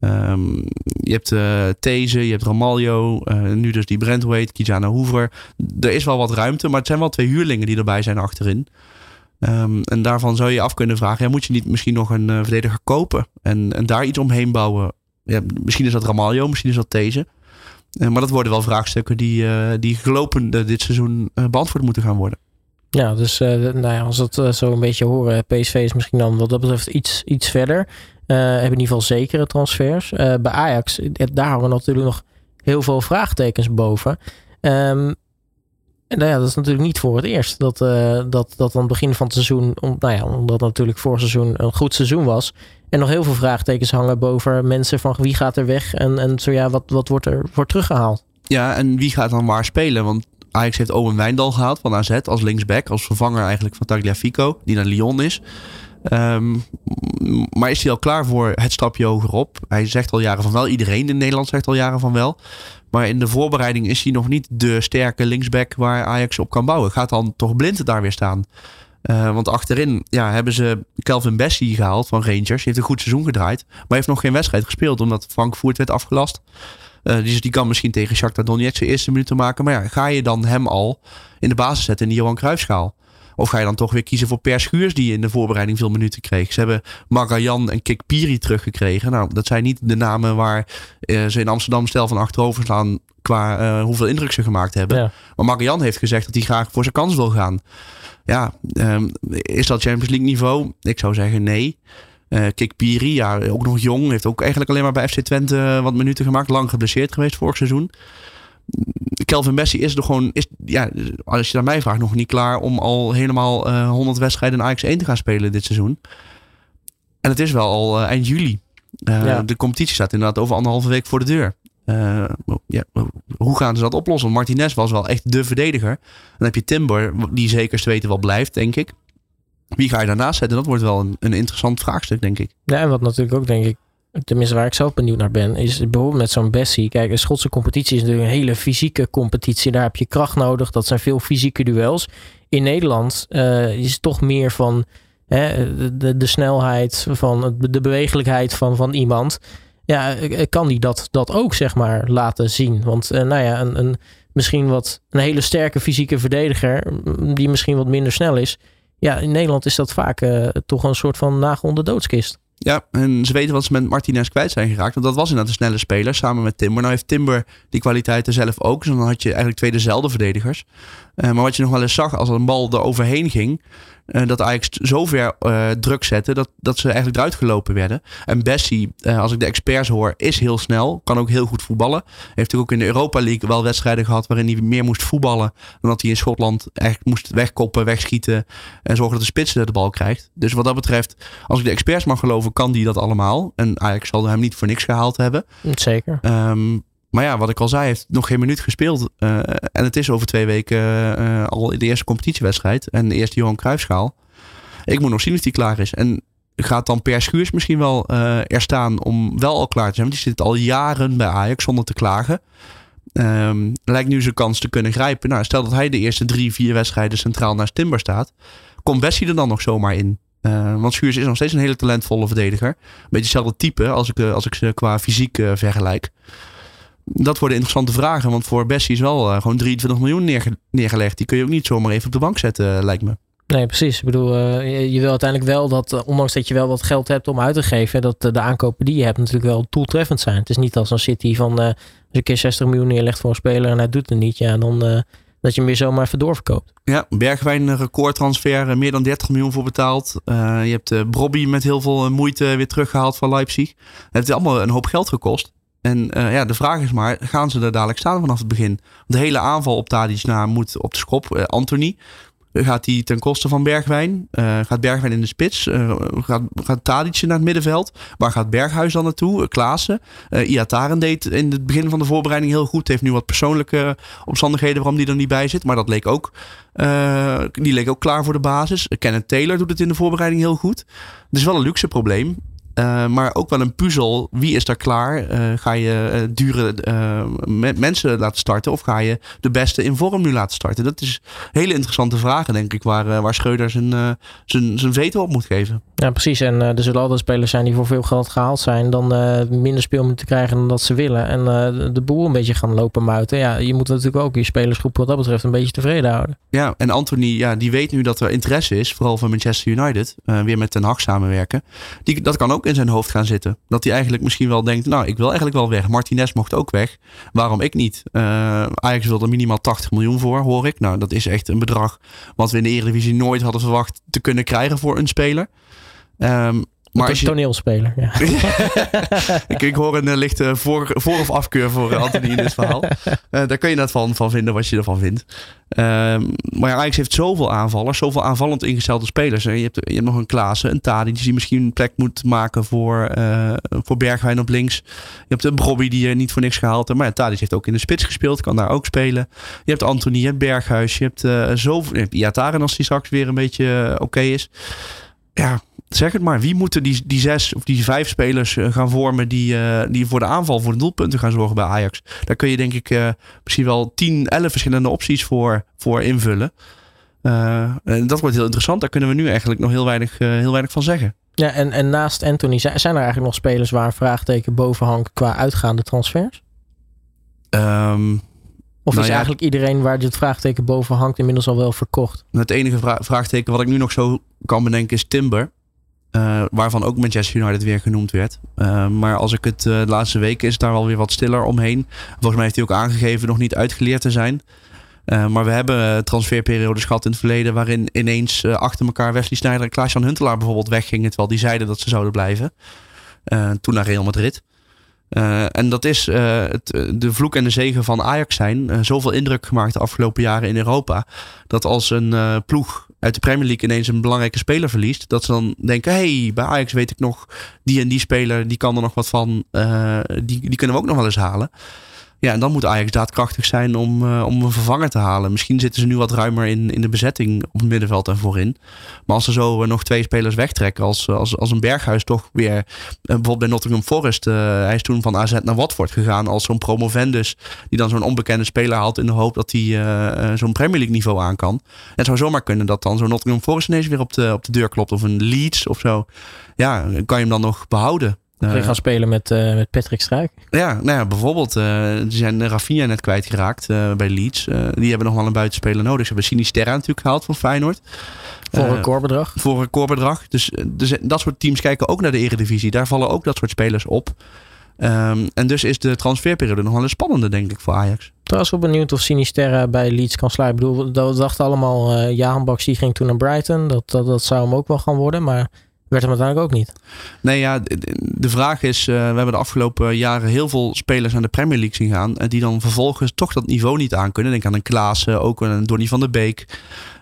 Um, je hebt uh, These, je hebt Ramaljo, nu dus die Brentwaite, Kijana Hoover. Er is wel wat ruimte, maar het zijn wel twee huurlingen die erbij zijn achterin. Um, en daarvan zou je af kunnen vragen, ja, moet je niet misschien nog een verdediger kopen en, en daar iets omheen bouwen? Misschien is dat Ramaljo, misschien is dat These. maar dat worden wel vraagstukken die, die gelopen dit seizoen beantwoord moeten gaan worden. Ja, dus uh, nou ja, als we het zo een beetje horen, PSV is misschien dan wat dat betreft iets, iets verder. Uh, hebben in ieder geval zekere transfers. Bij Ajax, daar hangen natuurlijk nog heel veel vraagtekens boven. Um, en nou ja, dat is natuurlijk niet voor het eerst dat, dat, dat aan het begin van het seizoen, om, nou ja, omdat natuurlijk vorig seizoen een goed seizoen was, en nog heel veel vraagtekens hangen boven mensen van wie gaat er weg en, en zo ja, wat, wat wordt er voor teruggehaald. Ja, en wie gaat dan waar spelen? Want Ajax heeft Owen Wijndal gehaald van AZ als linksback. Als vervanger eigenlijk van Tagliafico, die naar Lyon is. Um, maar is hij al klaar voor het stapje hogerop? Hij zegt al jaren van wel. Iedereen in Nederland zegt al jaren van wel. Maar in de voorbereiding is hij nog niet de sterke linksback waar Ajax op kan bouwen. Gaat dan toch blind daar weer staan? Uh, want achterin ja, hebben ze Kelvin Bessie gehaald van Rangers. Die heeft een goed seizoen gedraaid. Maar heeft nog geen wedstrijd gespeeld omdat Frankfurt werd afgelast. Uh, dus die kan misschien tegen Shakhtar Donetsk zijn eerste minuten maken. Maar ja, ga je dan hem al in de basis zetten in de Johan Cruijffschaal? Of ga je dan toch weer kiezen voor Per Schuurs, die in de voorbereiding veel minuten kreeg? Ze hebben Magajan en Kikpiri teruggekregen. Nou, dat zijn niet de namen waar uh, ze in Amsterdam stel van achterover slaan qua uh, hoeveel indruk ze gemaakt hebben. Ja. Maar Magajan heeft gezegd dat hij graag voor zijn kans wil gaan. Ja, um, is dat Champions League niveau? Ik zou zeggen nee. Uh, Kik Piri, ja, ook nog jong. Heeft ook eigenlijk alleen maar bij FC Twente wat minuten gemaakt. Lang geblesseerd geweest vorig seizoen. Kelvin Bessie is er gewoon, is, ja, als je naar mij vraagt, nog niet klaar om al helemaal uh, 100 wedstrijden in Ajax 1 te gaan spelen dit seizoen. En het is wel al eind juli. De competitie staat inderdaad over anderhalve week voor de deur. Uh, ja, hoe gaan ze dat oplossen? Martinez was wel echt de verdediger. Dan heb je Timber, die zeker weten wel blijft, denk ik. Wie ga je daarnaast zetten? Dat wordt wel een, een interessant vraagstuk, denk ik. Ja, en wat natuurlijk ook, denk ik, tenminste waar ik zelf benieuwd naar ben, is bijvoorbeeld met zo'n Bessie. Kijk, een Schotse competitie is natuurlijk een hele fysieke competitie. Daar heb je kracht nodig. Dat zijn veel fysieke duels. In Nederland uh, is het toch meer van hè, de, de, snelheid, van de bewegelijkheid van, van iemand ja, eh, eh, kan die dat, dat ook zeg maar laten zien? Want nou ja, een, een, misschien wat een hele sterke fysieke verdediger, mm, die misschien wat minder snel is. Ja, in Nederland is dat vaak uh, toch een soort van nagel onder doodskist. Ja, en ze weten wat ze met Martinez kwijt zijn geraakt. Want dat was inderdaad een snelle speler samen met Timber. Nou heeft Timber die kwaliteiten zelf ook. Dus dan had je eigenlijk twee dezelfde verdedigers. Uh, maar wat je nog wel eens zag als een bal er overheen ging. Uh, dat Ajax zover uh, druk zette dat, dat ze eigenlijk eruit gelopen werden. En Bessie, uh, als ik de experts hoor, is heel snel. Kan ook heel goed voetballen. Heeft ook in de Europa League wel wedstrijden gehad waarin hij meer moest voetballen. Dan dat hij in Schotland echt moest wegkoppen, wegschieten. En zorgen dat de spits de bal krijgt. Dus wat dat betreft, als ik de experts mag geloven, kan die dat allemaal. En Ajax zal hem niet voor niks gehaald hebben. Zeker. Um, maar ja, wat ik al zei, heeft nog geen minuut gespeeld. Uh, en het is over twee weken uh, al de eerste competitiewedstrijd. En de eerste Johan Cruijffschaal. Ik moet nog zien of die klaar is. En gaat dan Per Schuurs misschien wel uh, er staan om wel al klaar te zijn. Want die zit al jaren bij Ajax zonder te klagen. Um, lijkt nu zijn kans te kunnen grijpen. Nou, stel dat hij de eerste drie, vier wedstrijden centraal naast Timber staat. Komt Bessie er dan nog zomaar in? Want Schuurs is nog steeds een hele talentvolle verdediger. Een beetje hetzelfde type als ik, als ik ze qua fysiek vergelijk dat worden interessante vragen. Want voor Bessie is wel uh, gewoon 23 miljoen neergelegd. Die kun je ook niet zomaar even op de bank zetten, uh, lijkt me. Nee, precies. Ik bedoel, uh, je, wil uiteindelijk wel dat, ondanks dat je wel wat geld hebt om uit te geven, dat de aankopen die je hebt natuurlijk wel doeltreffend zijn. Het is niet als een City van als je een keer 60 miljoen neerlegt voor een speler en hij doet het niet, ja, dan dat je hem weer zomaar even doorverkoopt. Ja, Bergwijn recordtransfer, meer dan 30 miljoen voor betaald. je hebt uh, Brobby met heel veel moeite weer teruggehaald van Leipzig. Het heeft allemaal een hoop geld gekost. En uh, ja, de vraag is maar, gaan ze er dadelijk staan vanaf het begin? De hele aanval op Tadic na moet op de schop. Uh, Anthony, gaat hij ten koste van Bergwijn? Gaat Bergwijn in de spits? gaat, gaat Tadic naar het middenveld? Waar gaat Berghuis dan naartoe? Klaassen? Iataren deed in het begin van de voorbereiding heel goed. Heeft nu wat persoonlijke omstandigheden waarom die er niet bij zit. Maar dat leek ook, die leek ook klaar voor de basis. Kenneth Taylor doet het in de voorbereiding heel goed. Het is wel een luxe probleem. Uh, maar ook wel een puzzel. Wie is daar klaar? Uh, ga je uh, dure mensen laten starten? Of ga je de beste in vorm nu laten starten? Dat is hele interessante vragen, denk ik. Waar, waar Schreuder zijn, zijn, zijn veto op moet geven. Ja, precies. En er zullen altijd spelers zijn die voor veel geld gehaald zijn. Dan minder speelminuten krijgen dan dat ze willen. En de boel een beetje gaan lopen muiten. Ja, je moet natuurlijk ook je spelersgroep wat dat betreft een beetje tevreden houden. Ja, en Anthony, ja, die weet nu dat er interesse is. Vooral van Manchester United. weer met Ten Hag samenwerken. Die, dat kan ook in zijn hoofd gaan zitten. Dat hij eigenlijk misschien wel denkt, nou, ik wil eigenlijk wel weg. Martinez mocht ook weg. Waarom ik niet? Uh, Ajax wilde minimaal 80 miljoen voor, hoor ik. Nou, dat is echt een bedrag wat we in de Eredivisie nooit hadden verwacht te kunnen krijgen voor een speler. Um, maar als je... toneelspeler. Ja. ik, ik, hoor een uh, lichte voor, voor- of afkeur voor uh, Anthony in dit verhaal. Uh, daar kun je net van, van vinden wat je ervan vindt. Um, maar ja, Ajax heeft zoveel aanvallers, zoveel aanvallend ingestelde spelers. Je hebt, je hebt nog een Klaassen, een Tadic die misschien een plek moet maken voor, voor Bergwijn op links. Je hebt een Brobby die je niet voor niks gehaald hebt. Maar ja, Tadic heeft ook in de spits gespeeld, kan daar ook spelen. Je hebt Anthony, je hebt Berghuis, je hebt uh, zoveel... Je hebt Iataren als die straks weer een beetje oké okay is. Ja, zeg het maar. Wie moeten die, die zes of die vijf spelers eh, gaan vormen die, uh, die voor de aanval, voor de doelpunten gaan zorgen bij Ajax? Daar kun je denk ik uh, misschien wel 10, 11 verschillende opties voor, voor invullen. en dat wordt heel interessant. Daar kunnen we nu eigenlijk nog heel weinig, heel weinig van zeggen. Ja, en, en naast Anthony, zijn er eigenlijk nog spelers waar een vraagteken boven hangt qua uitgaande transfers? Um, of nou is ja, eigenlijk iedereen waar dit vraagteken boven hangt inmiddels al wel verkocht? Het enige vra vraagteken wat ik nu nog zo kan bedenken is Timber. Uh, waarvan ook Manchester United weer genoemd werd. Uh, maar als ik het uh, de laatste weken is daar wel weer wat stiller omheen. Volgens mij heeft hij ook aangegeven nog niet uitgeleerd te zijn. maar we hebben transferperiodes gehad in het verleden waarin ineens achter elkaar Wesley Sneijder en Klaas-Jan Huntelaar bijvoorbeeld weggingen, terwijl die zeiden dat ze zouden blijven. toen naar Real Madrid. en dat is het, de vloek en de zegen van Ajax zijn. zoveel indruk gemaakt de afgelopen jaren in Europa. Dat als een ploeg uit de Premier League ineens een belangrijke speler verliest. Dat ze dan denken, hey, bij Ajax weet ik nog, die en die speler, die kan er nog wat van. die, die kunnen we ook nog wel eens halen. Ja, en dan moet Ajax daadkrachtig zijn om, uh, om een vervanger te halen. Misschien zitten ze nu wat ruimer in, in de bezetting op het middenveld en voorin. Maar als er zo uh, nog twee spelers wegtrekken, als, als, als een Berghuis toch weer, bijvoorbeeld bij Nottingham Forest, hij is toen van AZ naar Watford gegaan als zo'n promovendus, die dan zo'n onbekende speler haalt in de hoop dat hij zo'n Premier League niveau aan kan. Het zou zomaar kunnen dat dan zo'n Nottingham Forest ineens weer op de, op de deur klopt, of een Leeds of zo. Ja, kan je hem dan nog behouden? Uh, gaan spelen met, uh, met Patrick Struik. Ja, nou ja, bijvoorbeeld. Uh, die zijn Rafinha net kwijtgeraakt bij Leeds. die hebben nog wel een buitenspeler nodig. Ze hebben Sinisterra natuurlijk gehaald van Feyenoord. Voor een recordbedrag. Voor een recordbedrag. Dus, dus dat soort teams kijken ook naar de eredivisie. Daar vallen ook dat soort spelers op. Um, en dus is de transferperiode nog wel een spannende, denk ik, voor Ajax. Trouwens wel benieuwd of Sinisterra bij Leeds kan sluiten. Ik bedoel, we dachten allemaal, uh, Jaan Baks die ging toen naar Brighton. Dat, dat, dat zou hem ook wel gaan worden. Maar werd hem uiteindelijk ook niet. Nee, ja, de vraag is: uh, we hebben de afgelopen jaren heel veel spelers aan de Premier League zien gaan. En die dan vervolgens toch dat niveau niet aan kunnen. Denk aan een Klaassen, ook een Donny van der Beek.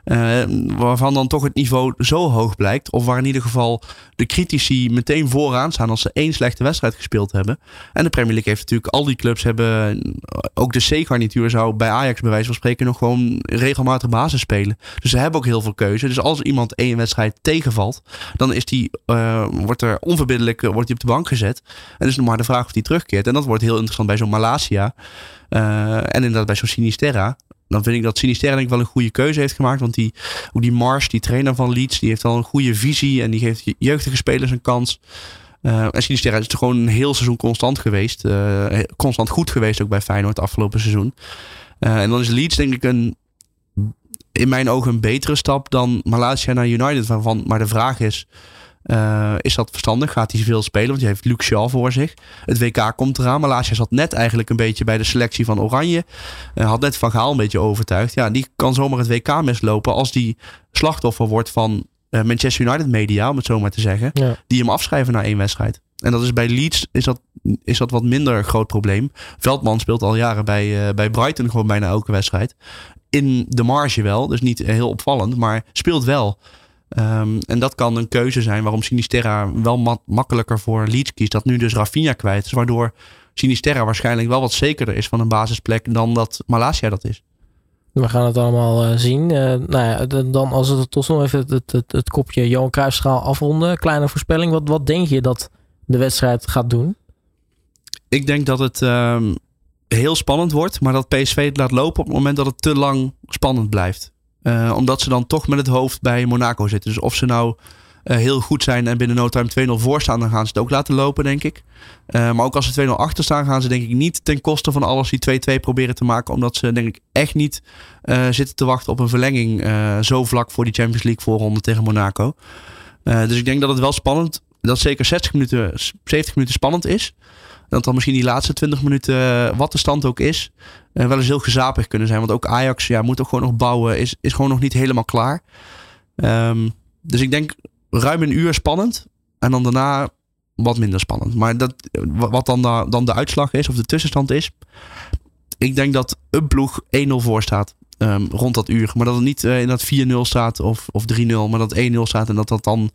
Uh, waarvan dan toch het niveau zo hoog blijkt. Of waar in ieder geval de critici meteen vooraan staan als ze één slechte wedstrijd gespeeld hebben. En de Premier League heeft natuurlijk al die clubs hebben. Ook de C-garnituur zou bij Ajax bij wijze van spreken nog gewoon regelmatig basis spelen. Dus ze hebben ook heel veel keuze. Dus als iemand één wedstrijd tegenvalt, dan is die, uh, wordt er onverbiddelijk wordt die op de bank gezet. En is nog maar de vraag of die terugkeert. En dat wordt heel interessant bij zo'n Malasia. Uh, en inderdaad bij zo'n Sinisterra dan vind ik dat ik wel een goede keuze heeft gemaakt. Want die, hoe die Mars, die trainer van Leeds, die heeft wel een goede visie. En die geeft jeugdige spelers een kans. Uh, en Sinisterra is gewoon een heel seizoen constant geweest. Uh, constant goed geweest ook bij Feyenoord afgelopen seizoen. Uh, en dan is Leeds denk ik een, in mijn ogen een betere stap dan Malaysia naar United. Waarvan, maar de vraag is, uh, is dat verstandig? Gaat hij veel spelen? Want hij heeft Luke Shaw voor zich. Het WK komt eraan. Malasia zat net eigenlijk een beetje bij de selectie van Oranje. Uh, had net Van Gaal een beetje overtuigd. Ja, die kan zomaar het WK mislopen als die slachtoffer wordt van uh, Manchester United media, om het zo maar te zeggen. Ja. Die hem afschrijven na één wedstrijd. En dat is bij Leeds is dat, is dat wat minder groot probleem. Veldman speelt al jaren bij, bij Brighton gewoon bijna elke wedstrijd. In de marge wel, dus niet heel opvallend, maar speelt wel. Um, en dat kan een keuze zijn waarom Sinisterra wel makkelijker voor Leeds kiest. Dat nu dus Rafinha kwijt is. Waardoor Sinisterra waarschijnlijk wel wat zekerder is van een basisplek dan dat Malasia dat is. We gaan het allemaal uh, zien. Uh, nou ja, dan als het tot nog even het, het, het, kopje Johan Cruijffschaal afronden. Kleine voorspelling. Wat, wat denk je dat de wedstrijd gaat doen? Ik denk dat het um, heel spannend wordt. Maar dat PSV het laat lopen op het moment dat het te lang spannend blijft. Uh, omdat ze dan toch met het hoofd bij Monaco zitten. Dus of ze nou uh, heel goed zijn en binnen no time 2-0 voor staan, dan gaan ze het ook laten lopen, denk ik. Uh, maar ook als ze 2-0 achter staan, gaan ze denk ik niet ten koste van alles die 2-2 proberen te maken. Omdat ze denk ik echt niet zitten te wachten op een verlenging zo vlak voor die Champions League voorronde tegen Monaco. dus ik denk dat het wel spannend, dat zeker 60 minuten, 70 minuten spannend is. Dat dan misschien die laatste 20 minuten, wat de stand ook is, uh, wel eens heel gezapig kunnen zijn. Want ook Ajax ja, moet ook gewoon nog bouwen. Is, is gewoon nog niet helemaal klaar. Um, dus ik denk ruim een uur spannend. En dan daarna wat minder spannend. Maar dat, wat dan de, dan de uitslag is, of de tussenstand is. Ik denk dat een ploeg 1-0 voor staat. Um, rond dat uur. Maar dat het niet uh, in dat 4-0 staat of, of 3-0. Maar dat 1-0 staat en dat dat dan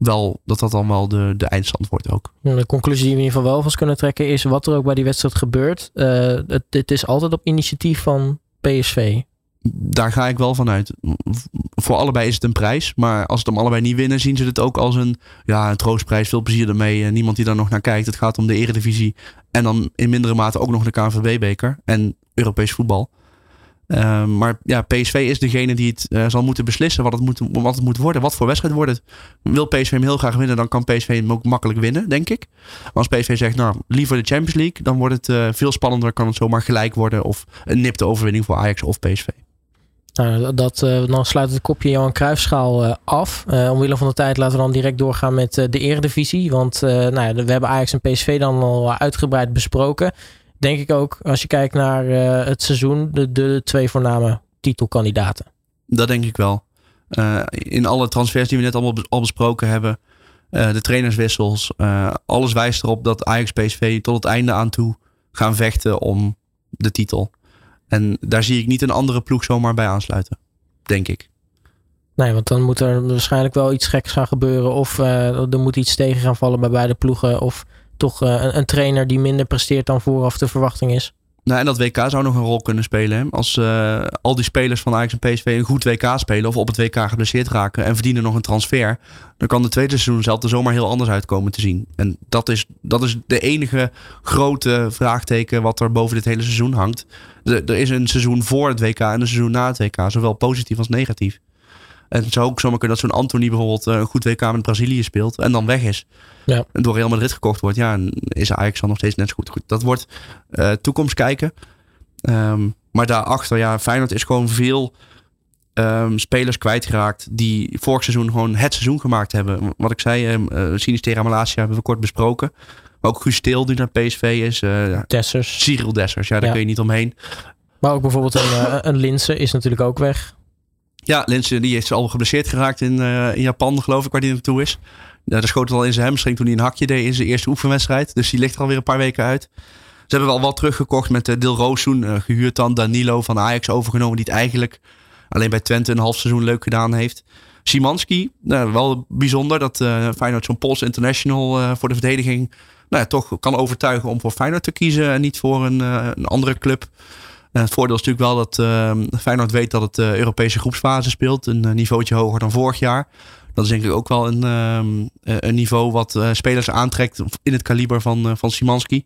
wel, dat dat dan wel de, de eindstand wordt ook. De conclusie die we in ieder geval wel van kunnen trekken is wat er ook bij die wedstrijd gebeurt. Uh, het, het is altijd op initiatief van PSV. Daar ga ik wel van uit. Voor allebei is het een prijs. Maar als ze hem allebei niet winnen, zien ze het ook als een, ja, een troostprijs. Veel plezier ermee. Niemand die daar nog naar kijkt. Het gaat om de eredivisie. En dan in mindere mate ook nog de KNVB-beker. En Europees voetbal. Uh, maar ja, PSV is degene die het uh, zal moeten beslissen wat het moet, wat het moet worden. Wat voor wedstrijd wordt het. Wil PSV hem heel graag winnen, dan kan PSV hem ook makkelijk winnen, denk ik. Als PSV zegt, nou, liever de Champions League, dan wordt het uh, veel spannender. Kan het zomaar gelijk worden of een nipte overwinning voor Ajax of PSV. Nou, dat, uh, dan sluit het kopje Johan Cruijffschaal af. omwille van de tijd laten we dan direct doorgaan met de eredivisie. Want nou ja, we hebben Ajax en PSV dan al uitgebreid besproken. Denk ik ook, als je kijkt naar uh, het seizoen, de, de twee voorname titelkandidaten. Dat denk ik wel. Uh, in alle transfers die we net allemaal al besproken hebben, uh, de trainerswissels, alles wijst erop dat Ajax PSV tot het einde aan toe gaan vechten om de titel. En daar zie ik niet een andere ploeg zomaar bij aansluiten, denk ik. Nee, want dan moet er waarschijnlijk wel iets geks gaan gebeuren. Of uh, er moet iets tegen gaan vallen bij beide ploegen. Of toch uh, een, een, trainer die minder presteert dan vooraf de verwachting is. Nou, en dat WK zou nog een rol kunnen spelen. Als uh, al die spelers van Ajax en PSV een goed WK spelen of op het WK geblesseerd raken en verdienen nog een transfer, dan kan de tweede seizoen zelf er zomaar heel anders uitkomen te zien. En dat is, dat is de enige grote vraagteken wat er boven dit hele seizoen hangt. Er is een seizoen voor het WK en een seizoen na het WK, zowel positief als negatief. En het zou ook zomaar kunnen dat zo'n Anthony bijvoorbeeld een goed WK met Brazilië speelt en dan weg is. Ja. En door Real Madrid gekocht wordt, ja, is Ajax dan nog steeds net zo goed. goed dat wordt uh, toekomst kijken. Um, maar daarachter, ja, Feyenoord is gewoon veel um, spelers kwijtgeraakt die vorig seizoen gewoon het seizoen gemaakt hebben. Wat ik zei, uh, Sinistera Malasia hebben we kort besproken. Maar ook Guus die naar PSV is. Uh, Dessers. Cyril Dessers, ja, daar ja. kun je niet omheen. Maar ook bijvoorbeeld een, een Linse is natuurlijk ook weg. Ja, Linse die is al geblesseerd geraakt in, uh, in Japan, geloof ik, waar hij naartoe is. Ja, daar schoot het al in zijn hamstring toen hij een hakje deed in zijn eerste oefenwedstrijd. Dus die ligt er alweer een paar weken uit. Ze hebben wel wat teruggekocht met uh, Dil Roossoen. Uh, gehuurd dan Danilo van Ajax overgenomen. Die het eigenlijk alleen bij Twente een half seizoen leuk gedaan heeft. Simanski, nou, wel bijzonder dat uh, Feyenoord zo'n Pols International voor de verdediging nou, ja, toch kan overtuigen om voor Feyenoord te kiezen en niet voor een, een andere club. Het voordeel is natuurlijk wel dat Feyenoord weet dat het Europese groepsfase speelt. Een niveautje hoger dan vorig jaar. Dat is denk ik ook wel een, ehm, eh, een niveau wat spelers aantrekt in het kaliber van, van Simanski.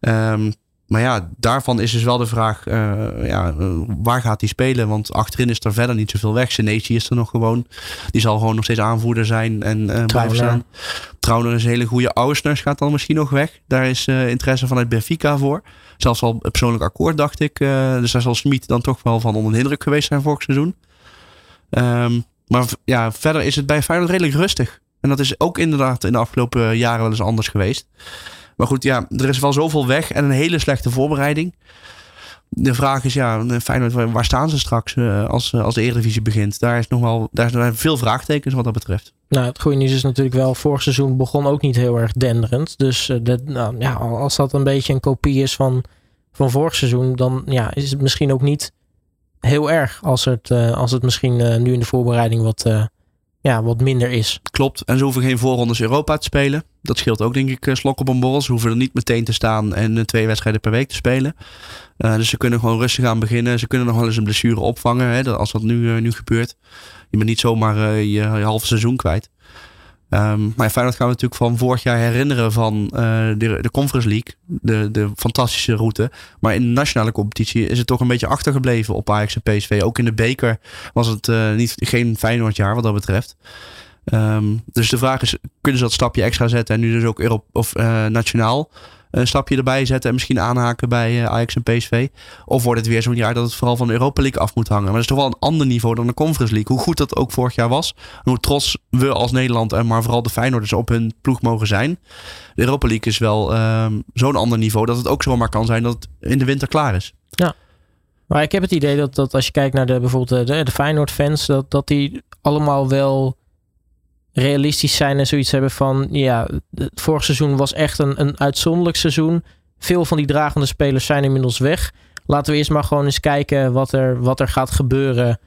Um, maar ja, daarvan is dus wel de vraag, ja, waar gaat hij spelen? Want achterin is er verder niet zoveel weg. Senesi is er nog gewoon. Die zal gewoon nog steeds aanvoerder zijn en blijven staan. Trouwner is een hele goede. Ausners gaat dan misschien nog weg. Daar is interesse vanuit Benfica voor. Zelfs al persoonlijk akkoord, dacht ik. dus daar zal Smit dan toch wel van onder de indruk geweest zijn vorig seizoen. Um, maar ja, verder is het bij Feyenoord redelijk rustig. En dat is ook inderdaad in de afgelopen jaren wel eens anders geweest. Maar goed, ja, er is wel zoveel weg en een hele slechte voorbereiding. De vraag is, ja, Feyenoord, waar staan ze straks uh, als, als de Eredivisie begint? Daar, is nog wel, daar zijn veel vraagtekens wat dat betreft. Nou, het goede nieuws is natuurlijk wel, vorig seizoen begon ook niet heel erg denderend. Dus dat, nou, ja, als dat een beetje een kopie is van, van vorig seizoen, dan ja, is het misschien ook niet heel erg als het, als het misschien nu in de voorbereiding wat, ja, wat minder is. Klopt. En ze hoeven geen voorrondes Europa te spelen. Dat scheelt ook, denk ik, slok op een borrel. Ze hoeven er niet meteen te staan en twee wedstrijden per week te spelen. dus ze kunnen gewoon rustig aan beginnen. Ze kunnen nog wel eens een blessure opvangen, hè, als dat nu, nu gebeurt. Je bent niet zomaar je, je halve seizoen kwijt. Um, maar Feyenoord gaan we natuurlijk van vorig jaar herinneren van uh, de, de Conference League. De, de fantastische route. Maar in de nationale competitie is het toch een beetje achtergebleven op Ajax en PSV. Ook in de beker was het uh, niet, geen Feyenoordjaar wat dat betreft. Um, dus de vraag is, kunnen ze dat stapje extra zetten en nu dus ook Europe, of, uh, nationaal een stapje erbij zetten en misschien aanhaken bij uh, Ajax en PSV? Of wordt het weer zo'n jaar dat het vooral van de Europa League af moet hangen? Maar dat is toch wel een ander niveau dan de Conference League. Hoe goed dat ook vorig jaar was. En hoe trots we als Nederland en maar vooral de Feyenoorders op hun ploeg mogen zijn. De Europa League is wel um, zo'n ander niveau dat het ook zomaar kan zijn dat het in de winter klaar is. Ja. Maar ik heb het idee dat, dat als je kijkt naar de, bijvoorbeeld de, de Feyenoord fans, dat, dat die allemaal wel realistisch zijn en zoiets hebben van, ja, het vorige seizoen was echt een, een uitzonderlijk seizoen. Veel van die dragende spelers zijn inmiddels weg. Laten we eerst maar gewoon eens kijken wat er, wat er gaat gebeuren.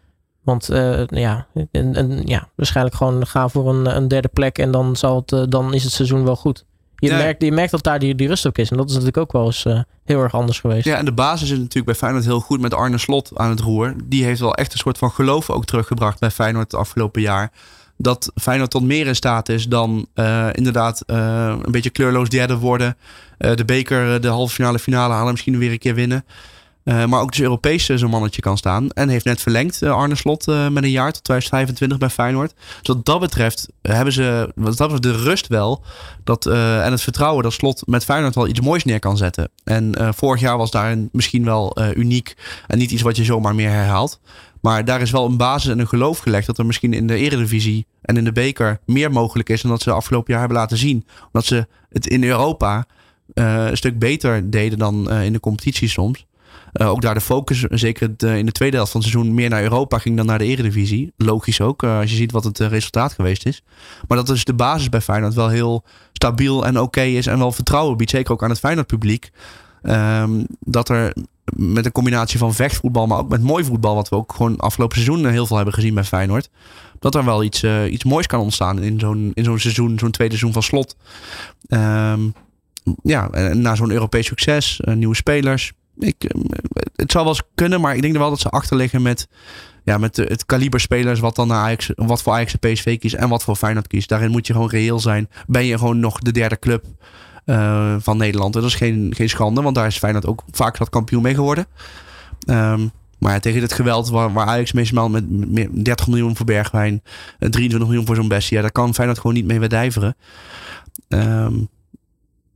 Want uh, ja, en, en, ja, waarschijnlijk gewoon gaan voor een, een derde plek en dan, zal het, uh, dan is het seizoen wel goed. Je, ja. merkt, je merkt dat daar die, die rust ook is. En dat is natuurlijk ook wel eens uh, heel erg anders geweest. Ja, en de basis is natuurlijk bij Feyenoord heel goed met Arne Slot aan het roer. Die heeft wel echt een soort van geloof ook teruggebracht bij Feyenoord het afgelopen jaar dat Feyenoord tot meer in staat is dan uh, inderdaad uh, een beetje kleurloos derde worden. Uh, de beker, de halve finale, finale halen, misschien weer een keer winnen. maar ook dus Europees zo'n mannetje kan staan. En heeft net verlengd Arne Slot met een jaar tot 2025 bij Feyenoord. Dus wat dat betreft hebben ze wat dat betreft de rust wel. Dat, en het vertrouwen dat Slot met Feyenoord wel iets moois neer kan zetten. En vorig jaar was daar misschien wel uniek. En niet iets wat je zomaar meer herhaalt. Maar daar is wel een basis en een geloof gelegd dat er misschien in de Eredivisie en in de beker meer mogelijk is dan dat ze afgelopen jaar hebben laten zien. Omdat ze het in Europa een stuk beter deden dan in de competitie soms. ook daar de focus, zeker in de tweede helft van het seizoen, meer naar Europa ging dan naar de Eredivisie. Logisch ook, als je ziet wat het resultaat geweest is. Maar dat is de basis bij Feyenoord wel heel stabiel en oké is en wel vertrouwen biedt. Zeker ook aan het Feyenoord publiek. Ehm, dat er met een combinatie van vechtvoetbal, maar ook met mooi voetbal, wat we ook gewoon afgelopen seizoen heel veel hebben gezien bij Feyenoord, dat er wel iets, uh, iets moois kan ontstaan in zo'n, in zo'n seizoen, zo'n tweede seizoen van slot. Um, ja, na zo'n Europees succes, uh, nieuwe spelers. Ik, uh, het zou wel eens kunnen, maar ik denk wel dat ze achterliggen met, ja, met het kaliber spelers wat dan Ajax, wat voor Ajax en PSV kiest en wat voor Feyenoord kiest. Daarin moet je gewoon reëel zijn. Ben je gewoon nog de derde club uh, van Nederland. En dat is geen, geen schande, want daar is Feyenoord ook vaak wat kampioen mee geworden. Um, maar tegen dit geweld waar, waar Ajax meestal met, met 30 miljoen voor Bergwijn, 23 eh, miljoen voor zo'n Bessie, ja, daar kan Feyenoord gewoon niet mee wedijveren. Um,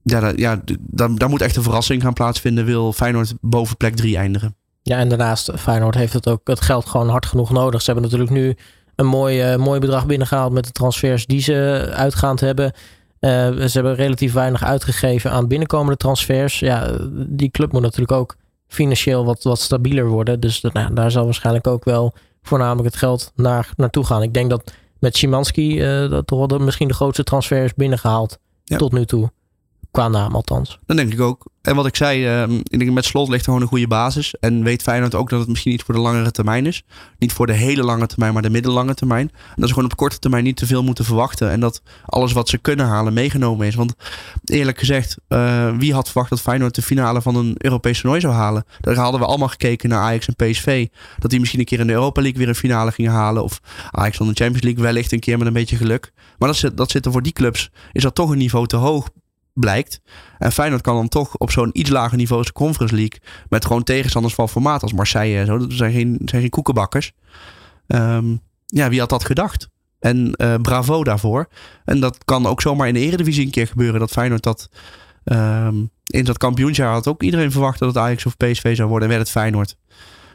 ja, dat, ja daar, daar moet echt een verrassing gaan plaatsvinden. Wil Feyenoord boven plek 3 eindigen. Ja, en daarnaast, Feyenoord heeft het ook het geld gewoon hard genoeg nodig. Ze hebben natuurlijk nu een mooi, uh, mooi bedrag binnengehaald met de transfers die ze uitgaand hebben. Uh, ze hebben relatief weinig uitgegeven aan binnenkomende transfers. Ja, die club moet natuurlijk ook financieel wat, wat stabieler worden. Dus nou, daar zal waarschijnlijk ook wel voornamelijk het geld naar, naartoe gaan. Ik denk dat met Szymanski uh, dat toch wel misschien de grootste transfer is binnengehaald tot nu toe. Qua naam althans. Dat denk ik ook. En wat ik zei, uh, ik denk met slot ligt er gewoon een goede basis. En weet Feyenoord ook dat het misschien niet voor de langere termijn is. Niet voor de hele lange termijn, maar de middellange termijn. En dat ze gewoon op korte termijn niet te veel moeten verwachten. En dat alles wat ze kunnen halen meegenomen is. Want eerlijk gezegd, uh, wie had verwacht dat Feyenoord de finale van een Europees toernooi zou halen? Daar hadden we allemaal gekeken naar Ajax en PSV. Dat die misschien een keer in de Europa League weer een finale gingen halen. Of Ajax van de Champions League wellicht een keer met een beetje geluk. Maar dat zit, dat zit er voor die clubs, is dat toch een niveau te hoog blijkt. En Feyenoord kan dan toch op zo'n iets lager niveau als de Conference League... met gewoon tegenstanders van formaat als Marseille en zo. Dat zijn geen, zijn geen koekenbakkers. Um, ja, wie had dat gedacht? En uh, bravo daarvoor. En dat kan ook zomaar in de eredivisie een keer gebeuren... dat Feyenoord dat... Um, in dat kampioensjaar had ook iedereen verwacht dat het Ajax of PSV zou worden. En werd het Feyenoord.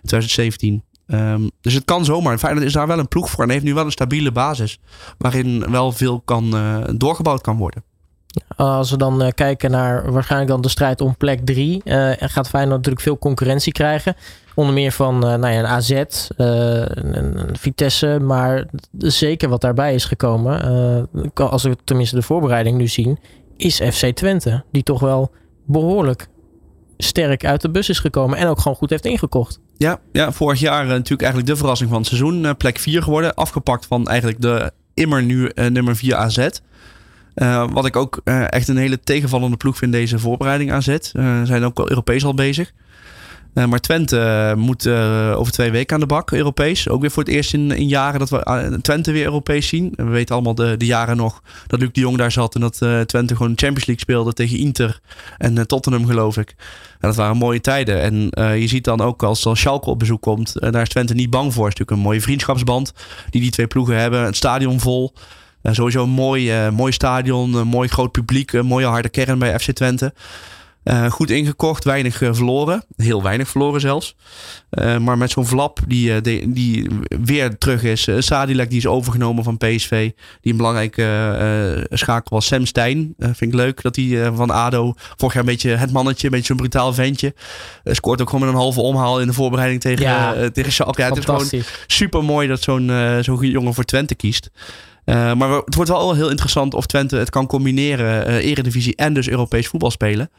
2017. Um, dus het kan zomaar. Feyenoord is daar wel een ploeg voor. En heeft nu wel een stabiele basis. Waarin wel veel kan, uh, doorgebouwd kan worden. Als we dan uh, kijken naar waarschijnlijk dan de strijd om plek 3, uh, gaat Feyenoord natuurlijk veel concurrentie krijgen. Onder meer van uh, nou ja, een AZ, een, Vitesse, maar zeker wat daarbij is gekomen, als we tenminste de voorbereiding nu zien, is FC Twente. Die toch wel behoorlijk sterk uit de bus is gekomen en ook gewoon goed heeft ingekocht. Ja, ja vorig jaar natuurlijk eigenlijk de verrassing van het seizoen. plek 4 geworden, afgepakt van eigenlijk de immer nu nummer 4 AZ. Uh, wat ik ook uh, echt een hele tegenvallende ploeg vind deze voorbereiding aanzet. Uh, zijn ook al Europees al bezig. maar Twente moet over twee weken aan de bak, Europees. Ook weer voor het eerst in, jaren dat we Twente weer Europees zien. we weten allemaal de, de jaren nog dat Luc de Jong daar zat. En dat Twente gewoon Champions League speelde tegen Inter en Tottenham geloof ik. En dat waren mooie tijden. En je ziet dan ook als, als Schalke op bezoek komt. daar is Twente niet bang voor. Het is natuurlijk een mooie vriendschapsband die die twee ploegen hebben. Het stadion vol. Sowieso een mooi, uh, mooi stadion, een mooi groot publiek, een mooie harde kern bij FC Twente. Uh, goed ingekocht, weinig verloren. Heel weinig verloren zelfs. maar met zo'n Vlap die, die, die weer terug is. Sadilek die is overgenomen van PSV. Die een belangrijke schakel was. Sam Stein. vind ik leuk dat hij van ADO vorig jaar een beetje het mannetje. Een beetje zo'n brutaal ventje. scoort ook gewoon met een halve omhaal in de voorbereiding tegen, ja, tegen Schalke. Ja, het is gewoon super mooi dat zo'n zo'n jongen voor Twente kiest. Uh, maar het wordt wel heel interessant of Twente het kan combineren. Uh, Eredivisie en dus Europees voetbal spelen.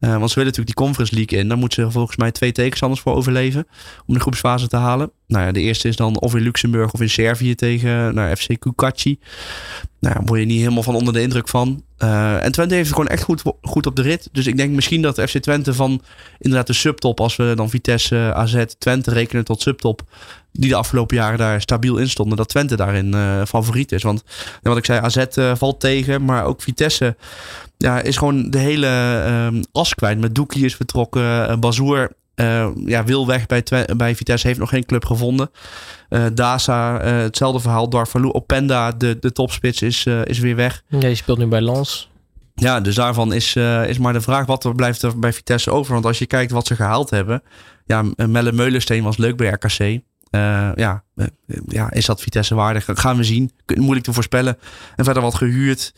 Uh, want ze willen natuurlijk die Conference League in. Dan moeten ze volgens mij twee tegenstanders voor overleven. Om de groepsfase te halen. Nou ja, de eerste is dan of in Luxemburg of in Servië tegen nou, FC Kukachi. Nou, daar word je niet helemaal van onder de indruk van. Uh, en Twente heeft gewoon echt goed, goed op de rit. Dus ik denk misschien dat FC Twente van inderdaad de subtop, als we dan Vitesse, AZ, Twente rekenen tot subtop, die de afgelopen jaren daar stabiel in stonden, dat Twente daarin uh, favoriet is. Want wat ik zei, AZ valt tegen, maar ook Vitesse ja, is gewoon de hele uh, as kwijt. Met Doekie is vertrokken, uh, Bazoer ja, wil weg bij, bij Vitesse, heeft nog geen club gevonden. Daza, hetzelfde verhaal. Darvalu, Openda, de, de topspits, is, is weer weg. Ja, je speelt nu bij Lans. Ja, dus daarvan is, is maar de vraag wat er blijft er bij Vitesse over. Want als je kijkt wat ze gehaald hebben. Ja, Melle Meulensteen was leuk bij RKC. Uh, ja, uh, ja, is dat Vitesse waardig? Gaan we zien. Moeilijk te voorspellen. En verder wat gehuurd.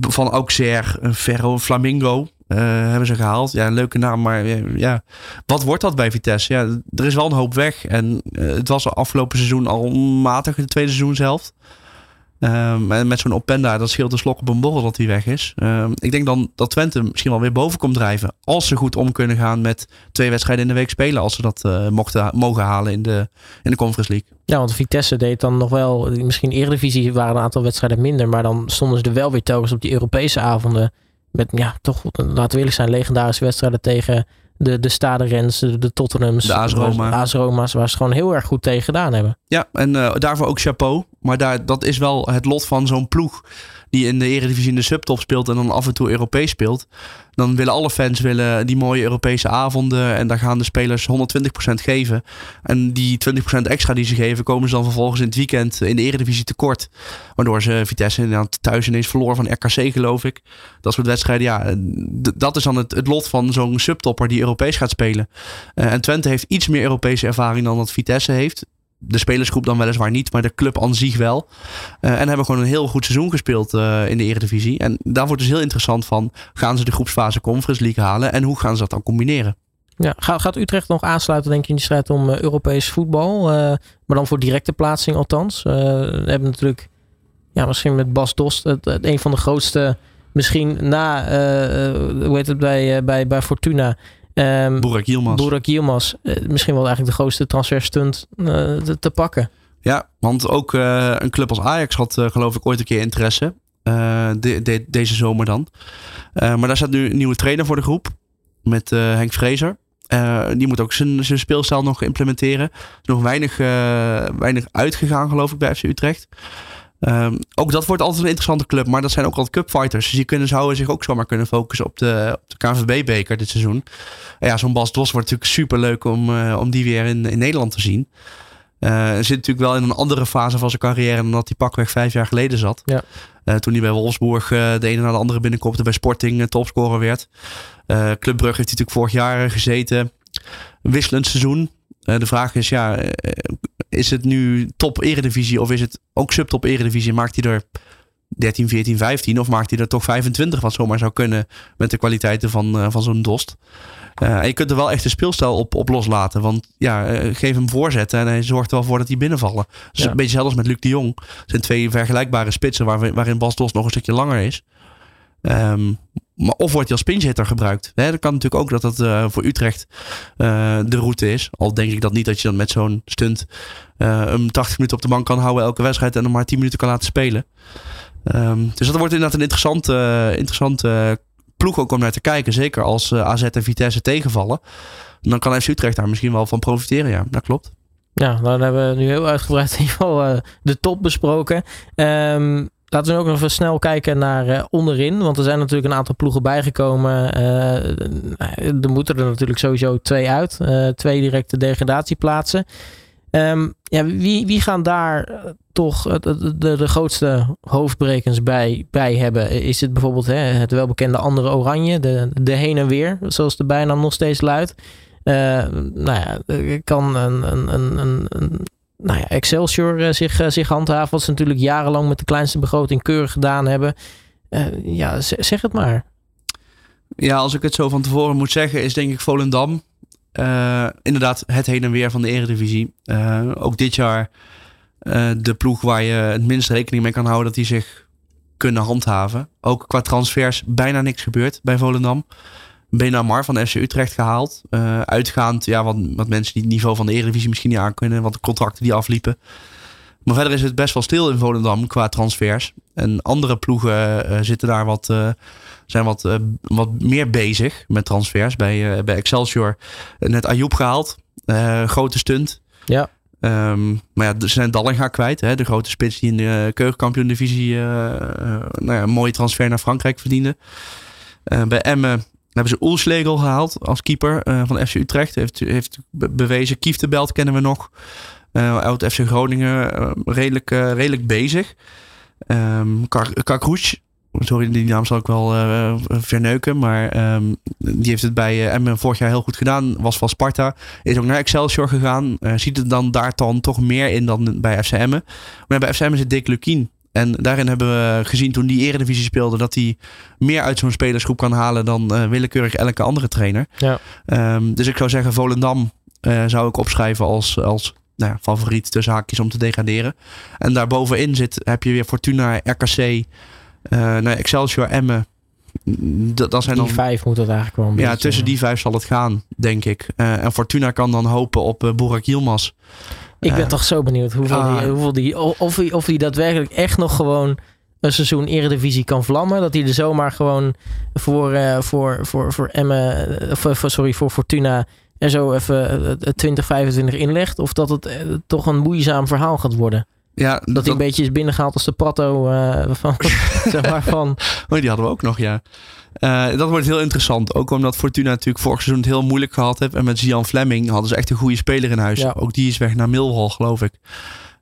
van Auxerre, Ferro, Flamingo. Hebben ze gehaald. Ja, een leuke naam, maar ja, wat wordt dat bij Vitesse? Ja, er is wel een hoop weg. En het was afgelopen seizoen al matig, de tweede seizoenshelft. Um, en met zo'n Openda, dat scheelt de slok op een borrel dat hij weg is. Um, ik denk dan dat Twente misschien wel weer boven komt drijven. Als ze goed om kunnen gaan met twee wedstrijden in de week spelen. Als ze dat mochten, mogen halen in de, in de Conference League. Ja, want Vitesse deed dan nog wel. Misschien Eredivisie waren een aantal wedstrijden minder. Maar dan stonden ze er wel weer telkens op die Europese avonden. Met ja, toch, laten we eerlijk zijn, legendarische wedstrijden tegen de, de Stade Rens, de, de Tottenhams, de AS Roma. AS Roma's, waar ze gewoon heel erg goed tegen gedaan hebben. Ja, en uh, daarvoor ook chapeau. Maar dat is wel het lot van zo'n ploeg die in de Eredivisie in de subtop speelt en dan af en toe Europees speelt. Dan willen alle fans willen die mooie Europese avonden en daar gaan de spelers 120% geven. En die 20% extra die ze geven, komen ze dan vervolgens in het weekend in de Eredivisie tekort. Waardoor ze Vitesse thuis ineens verloor van RKC geloof ik. Dat soort wedstrijden, ja, dat is dan het, het lot van zo'n subtopper die Europees gaat spelen. Uh, en Twente heeft iets meer Europese ervaring dan dat Vitesse heeft de spelersgroep dan weliswaar niet, maar de club aan zich wel. Uh, en hebben gewoon een heel goed seizoen gespeeld uh, in de Eredivisie. En daar wordt dus heel interessant van, gaan ze de groepsfase Conference League halen en hoe gaan ze dat dan combineren? Ja, gaat Utrecht nog aansluiten, denk je, in die strijd om uh, Europees voetbal? maar dan voor directe plaatsing althans. we hebben natuurlijk, ja, misschien met Bas Dost, het, het, een van de grootste, misschien na, hoe heet het, bij, bij, bij Fortuna Um, Boerak Yilmaz. Boerak Yilmaz. Uh, misschien wel eigenlijk de grootste transferstunt uh, te, te, pakken. Ja, want ook uh, een club als Ajax had geloof ik ooit een keer interesse. De, de, deze zomer dan. maar daar staat nu een nieuwe trainer voor de groep. Met Henk Vrezer. die moet ook zijn, zijn speelstijl nog implementeren. Er nog weinig, weinig uitgegaan geloof ik bij FC Utrecht. Um, ook dat wordt altijd een interessante club, maar dat zijn ook altijd cupfighters. Dus die kunnen, zouden zich ook zomaar kunnen focussen op de, op de KNVB-beker dit seizoen. En ja, zo'n Bas Dos wordt natuurlijk super leuk om, uh, om die weer in, in Nederland te zien. Uh, zit natuurlijk wel in een andere fase van zijn carrière dan dat hij pakweg vijf jaar geleden zat. Ja. Uh, toen hij bij Wolfsburg de ene na de andere binnenkopte, bij Sporting topscorer werd. Club Brugge heeft hij natuurlijk vorig jaar gezeten. Een wisselend seizoen. de vraag is, ja, is het nu top eredivisie of is het ook subtop eredivisie? Maakt hij er 13, 14, 15 of maakt hij er toch 25 wat zomaar zou kunnen met de kwaliteiten van, uh, van zo'n Dost? Uh, en je kunt er wel echt een speelstijl op, op loslaten. Want ja, uh, geef hem voorzetten en hij zorgt er wel voor dat hij binnenvallen. Dus ja. een beetje zelfs met Luc de Jong. Zijn twee vergelijkbare spitsen waar, waarin Bas Dost nog een stukje langer is. Um, maar of wordt hij als pinchhitter gebruikt? Hè, dat kan natuurlijk ook dat dat uh, voor Utrecht uh, de route is. Al denk ik dat niet dat je dan met zo'n stunt uh, hem 80 minuten op de bank kan houden elke wedstrijd en hem maar 10 minuten kan laten spelen. Um, dus dat wordt inderdaad een interessante, interessante ploeg ook om naar te kijken. Zeker als AZ en Vitesse tegenvallen. Dan kan FC Utrecht daar misschien wel van profiteren. Ja, dat klopt. Ja, dan hebben we nu heel uitgebreid in ieder geval de top besproken. Um, Laten we ook nog even snel kijken naar uh, onderin. Want er zijn natuurlijk een aantal ploegen bijgekomen. Uh, er moeten er natuurlijk sowieso twee uit. Uh, twee directe degradatieplaatsen. Um, ja, wie, wie gaan daar toch de, de, de, grootste hoofdbrekens bij, bij hebben? Is het bijvoorbeeld hè, het welbekende andere oranje? De, de heen en weer, zoals de bijnaam nog steeds luidt. nou ja, kan een, een, een, een nou ja, Excelsior uh, zich, uh, zich handhaven. Wat ze natuurlijk jarenlang met de kleinste begroting keurig gedaan hebben. Uh, ja, zeg het maar. Ja, als ik het zo van tevoren moet zeggen, is denk ik Volendam. inderdaad, het heen en weer van de Eredivisie. ook dit jaar de ploeg waar je het minst rekening mee kan houden dat die zich kunnen handhaven. Ook qua transfers bijna niks gebeurd bij Volendam. Benamar van FC Utrecht gehaald. Uh, uitgaand, ja, wat, wat mensen die het niveau van de Eredivisie misschien niet aankunnen. Want de contracten die afliepen. Maar verder is het best wel stil in Volendam qua transfers. En andere ploegen uh, zitten daar wat, uh, zijn wat, wat meer bezig met transfers. Bij, bij Excelsior net Ayoub gehaald. grote stunt. Ja. Um, maar ja, ze zijn Dallinga kwijt. Hè, de grote spits die in de keukenkampioen divisie nou ja, een mooie transfer naar Frankrijk verdiende. bij Emmen hebben ze Oelslegel gehaald als keeper uh, van FC Utrecht. Heeft, heeft bewezen. Kieftebelt kennen we nog. Uh, uit FC Groningen. Uh, redelijk, redelijk bezig. Um, Sorry, die naam zal ik wel verneuken. Maar um, die heeft het bij Emmen vorig jaar heel goed gedaan. Was van Sparta. Is ook naar Excelsior gegaan. ziet het dan daar dan toch meer in dan bij FC Emmen. Maar bij FC Emmen zit Dick Lukien En daarin hebben we gezien toen die Eredivisie speelde dat hij meer uit zo'n spelersgroep kan halen dan uh, willekeurig elke andere trainer. Ja. Um, dus ik zou zeggen, Volendam uh, zou ik opschrijven als, als nou ja, favoriet tussen haakjes om te degraderen. En daarbovenin zit, heb je weer Fortuna, RKC, uh, nou, Excelsior, Emmen. Dat, dat zijn die dan, vijf moet het eigenlijk wel een Ja, tussen die vijf zal het gaan, denk ik. En Fortuna kan dan hopen op Burak Yilmaz. Ik ben toch zo benieuwd hoeveel, uh, die, hoeveel die, of hij of die daadwerkelijk echt nog gewoon een seizoen Eredivisie kan vlammen. Dat hij er zomaar gewoon voor, uh, voor, voor, voor voor, voor, sorry, voor Fortuna er zo even 20, 25 inlegt. Of dat het toch een moeizaam verhaal gaat worden. Ja, dat, dat hij een beetje is binnengehaald als de Prato uh, van, zeg maar van. Oh, die hadden we ook nog, ja. Uh, dat wordt heel interessant. Ook omdat Fortuna natuurlijk vorig seizoen het heel moeilijk gehad heeft. En met Jan Fleming hadden ze echt een goede speler in huis. Ja. Ook die is weg naar Millwall, geloof ik.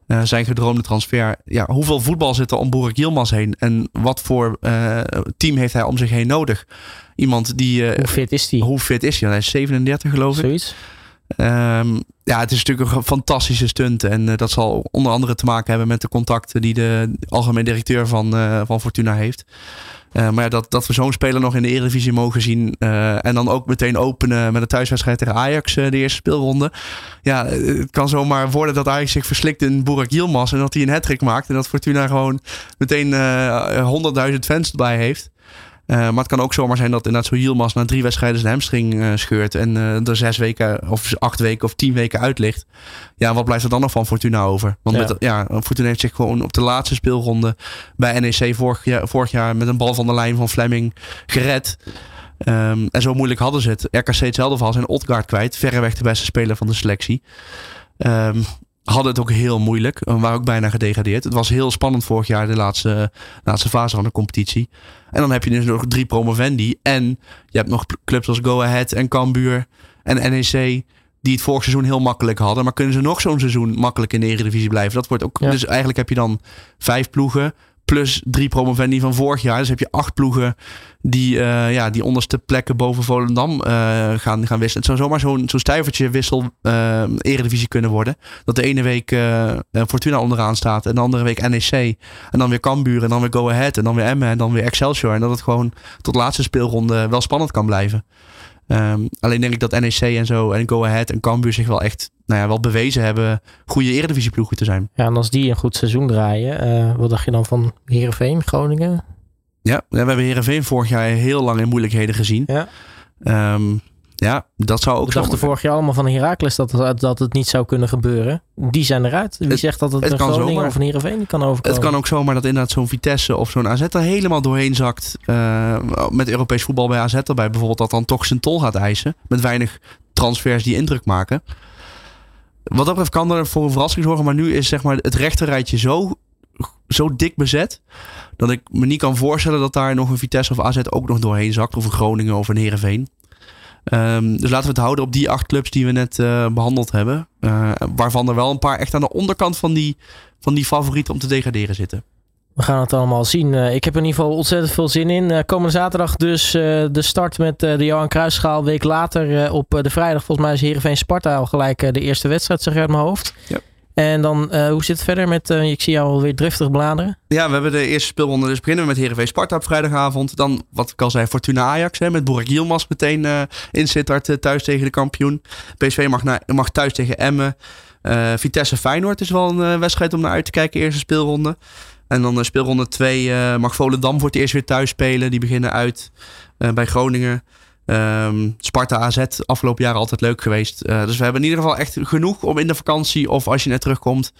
Uh, zijn gedroomde transfer. Ja, hoeveel voetbal zit er om Boerik Yilmaz heen? En wat voor team heeft hij om zich heen nodig? Iemand die... hoe fit is hij? Hoe fit is hij? Hij is 37, geloof ik. Zoiets. Um, ja, het is natuurlijk een fantastische stunt. En uh, dat zal onder andere te maken hebben met de contacten die de algemeen directeur van, uh, van Fortuna heeft. Uh, maar ja, dat, dat we zo'n speler nog in de Eredivisie mogen zien. en dan ook meteen openen met een thuiswedstrijd tegen Ajax, de eerste speelronde. Ja, het kan zomaar worden dat Ajax zich verslikt in Burak Yilmaz. En dat hij een hat maakt. En dat Fortuna gewoon meteen 100.000 fans erbij heeft. Uh, maar het kan ook zomaar zijn dat inderdaad zo Yilmaz na drie wedstrijden zijn hamstring uh, scheurt. En uh, er zes weken of acht weken of tien weken uit ligt. Ja, wat blijft er dan nog van Fortuna over? Want ja. Met, ja, Fortuna heeft zich gewoon op de laatste speelronde bij NEC vorig jaar, vorig jaar met een bal van de lijn van Fleming gered. Um, en zo moeilijk hadden ze het. RKC hetzelfde verhaal zijn Otgaard kwijt. Verreweg de beste speler van de selectie. Um, hadden het ook heel moeilijk. We waren ook bijna gedegradeerd. Het was heel spannend vorig jaar, de laatste, laatste fase van de competitie. En dan heb je dus nog drie promovendi. En je hebt nog clubs als Go Ahead en Cambuur en NEC... die het vorig seizoen heel makkelijk hadden. Maar kunnen ze nog zo'n seizoen makkelijk in de Eredivisie blijven? Dat wordt ook, ja. Dus eigenlijk heb je dan vijf ploegen plus drie promovendi van vorig jaar. Dus heb je acht ploegen die, uh, ja, die onderste plekken boven Volendam uh, gaan, gaan wisselen. Het zou zomaar zo'n zo'n stijvertje wissel uh, eredivisie kunnen worden. Dat de ene week Fortuna onderaan staat en de andere week NEC. En dan weer Cambuur en dan weer Go Ahead en dan weer Emmen en dan weer Excelsior. En dat het gewoon tot laatste speelronde wel spannend kan blijven. Um, alleen denk ik dat NEC en zo en Go Ahead en Cambuur zich wel echt nou ja, wel bewezen hebben goede eredivisieploegen te zijn. Ja, en als die een goed seizoen draaien, uh, wat dacht je dan van Heerenveen, Groningen? Ja, we hebben Heerenveen vorig jaar heel lang in moeilijkheden gezien. Ja. Um, ja, dat zou ook We dachten vorig jaar allemaal van Heracles dat, dat het niet zou kunnen gebeuren. Die zijn eruit. Wie het, zegt dat het, het een Groningen zomaar. of een Heerenveen kan overkomen? Het kan ook zomaar dat inderdaad zo'n Vitesse of zo'n AZ er helemaal doorheen zakt. Uh, met Europees voetbal bij AZ erbij bijvoorbeeld. Dat dan toch zijn tol gaat eisen. Met weinig transfers die indruk maken. Wat dat betreft kan er voor een verrassing zorgen. Maar nu is zeg maar het rechterrijtje zo, zo dik bezet. Dat ik me niet kan voorstellen dat daar nog een Vitesse of AZ ook nog doorheen zakt. Of een Groningen of een Heerenveen. Um, dus laten we het houden op die acht clubs die we net uh, behandeld hebben. Uh, waarvan er wel een paar echt aan de onderkant van die, van die favorieten om te degraderen zitten. We gaan het allemaal zien. Uh, ik heb er in ieder geval ontzettend veel zin in. komende zaterdag dus de start met de Johan Cruijffschaal. Een week later op de vrijdag volgens mij is Heerenveen Sparta al gelijk de eerste wedstrijd zeg ik uit mijn hoofd. Ja. En dan, uh, hoe zit het verder met, uh, ik zie jou alweer driftig bladeren. Ja, we hebben de eerste speelronde. Dus beginnen we met Heerenveen Sparta op vrijdagavond. Dan, wat ik al zei, Fortuna Ajax. Hè, met Boerak Yilmaz meteen uh, in Sittard thuis tegen de kampioen. PSV mag, mag thuis tegen Emmen. Vitesse Feyenoord is wel een wedstrijd om naar uit te kijken. Eerste speelronde. En dan speelronde 2 mag Volendam voor het eerst weer thuis spelen. Die beginnen uit bij Groningen. Um, Sparta AZ afgelopen jaren altijd leuk geweest. Uh, dus we hebben in ieder geval echt genoeg om in de vakantie of als je net terugkomt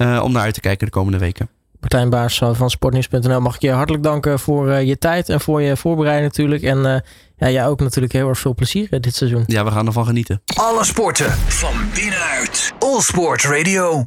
uh, om naar uit te kijken de komende weken. Martijn Baars van sportnieuws.nl mag ik je hartelijk danken voor uh, je tijd en voor je voorbereiding natuurlijk. En ja, jij ook natuurlijk heel erg veel plezier dit seizoen. Ja, we gaan ervan genieten. Alle sporten van binnenuit. All Sport Radio.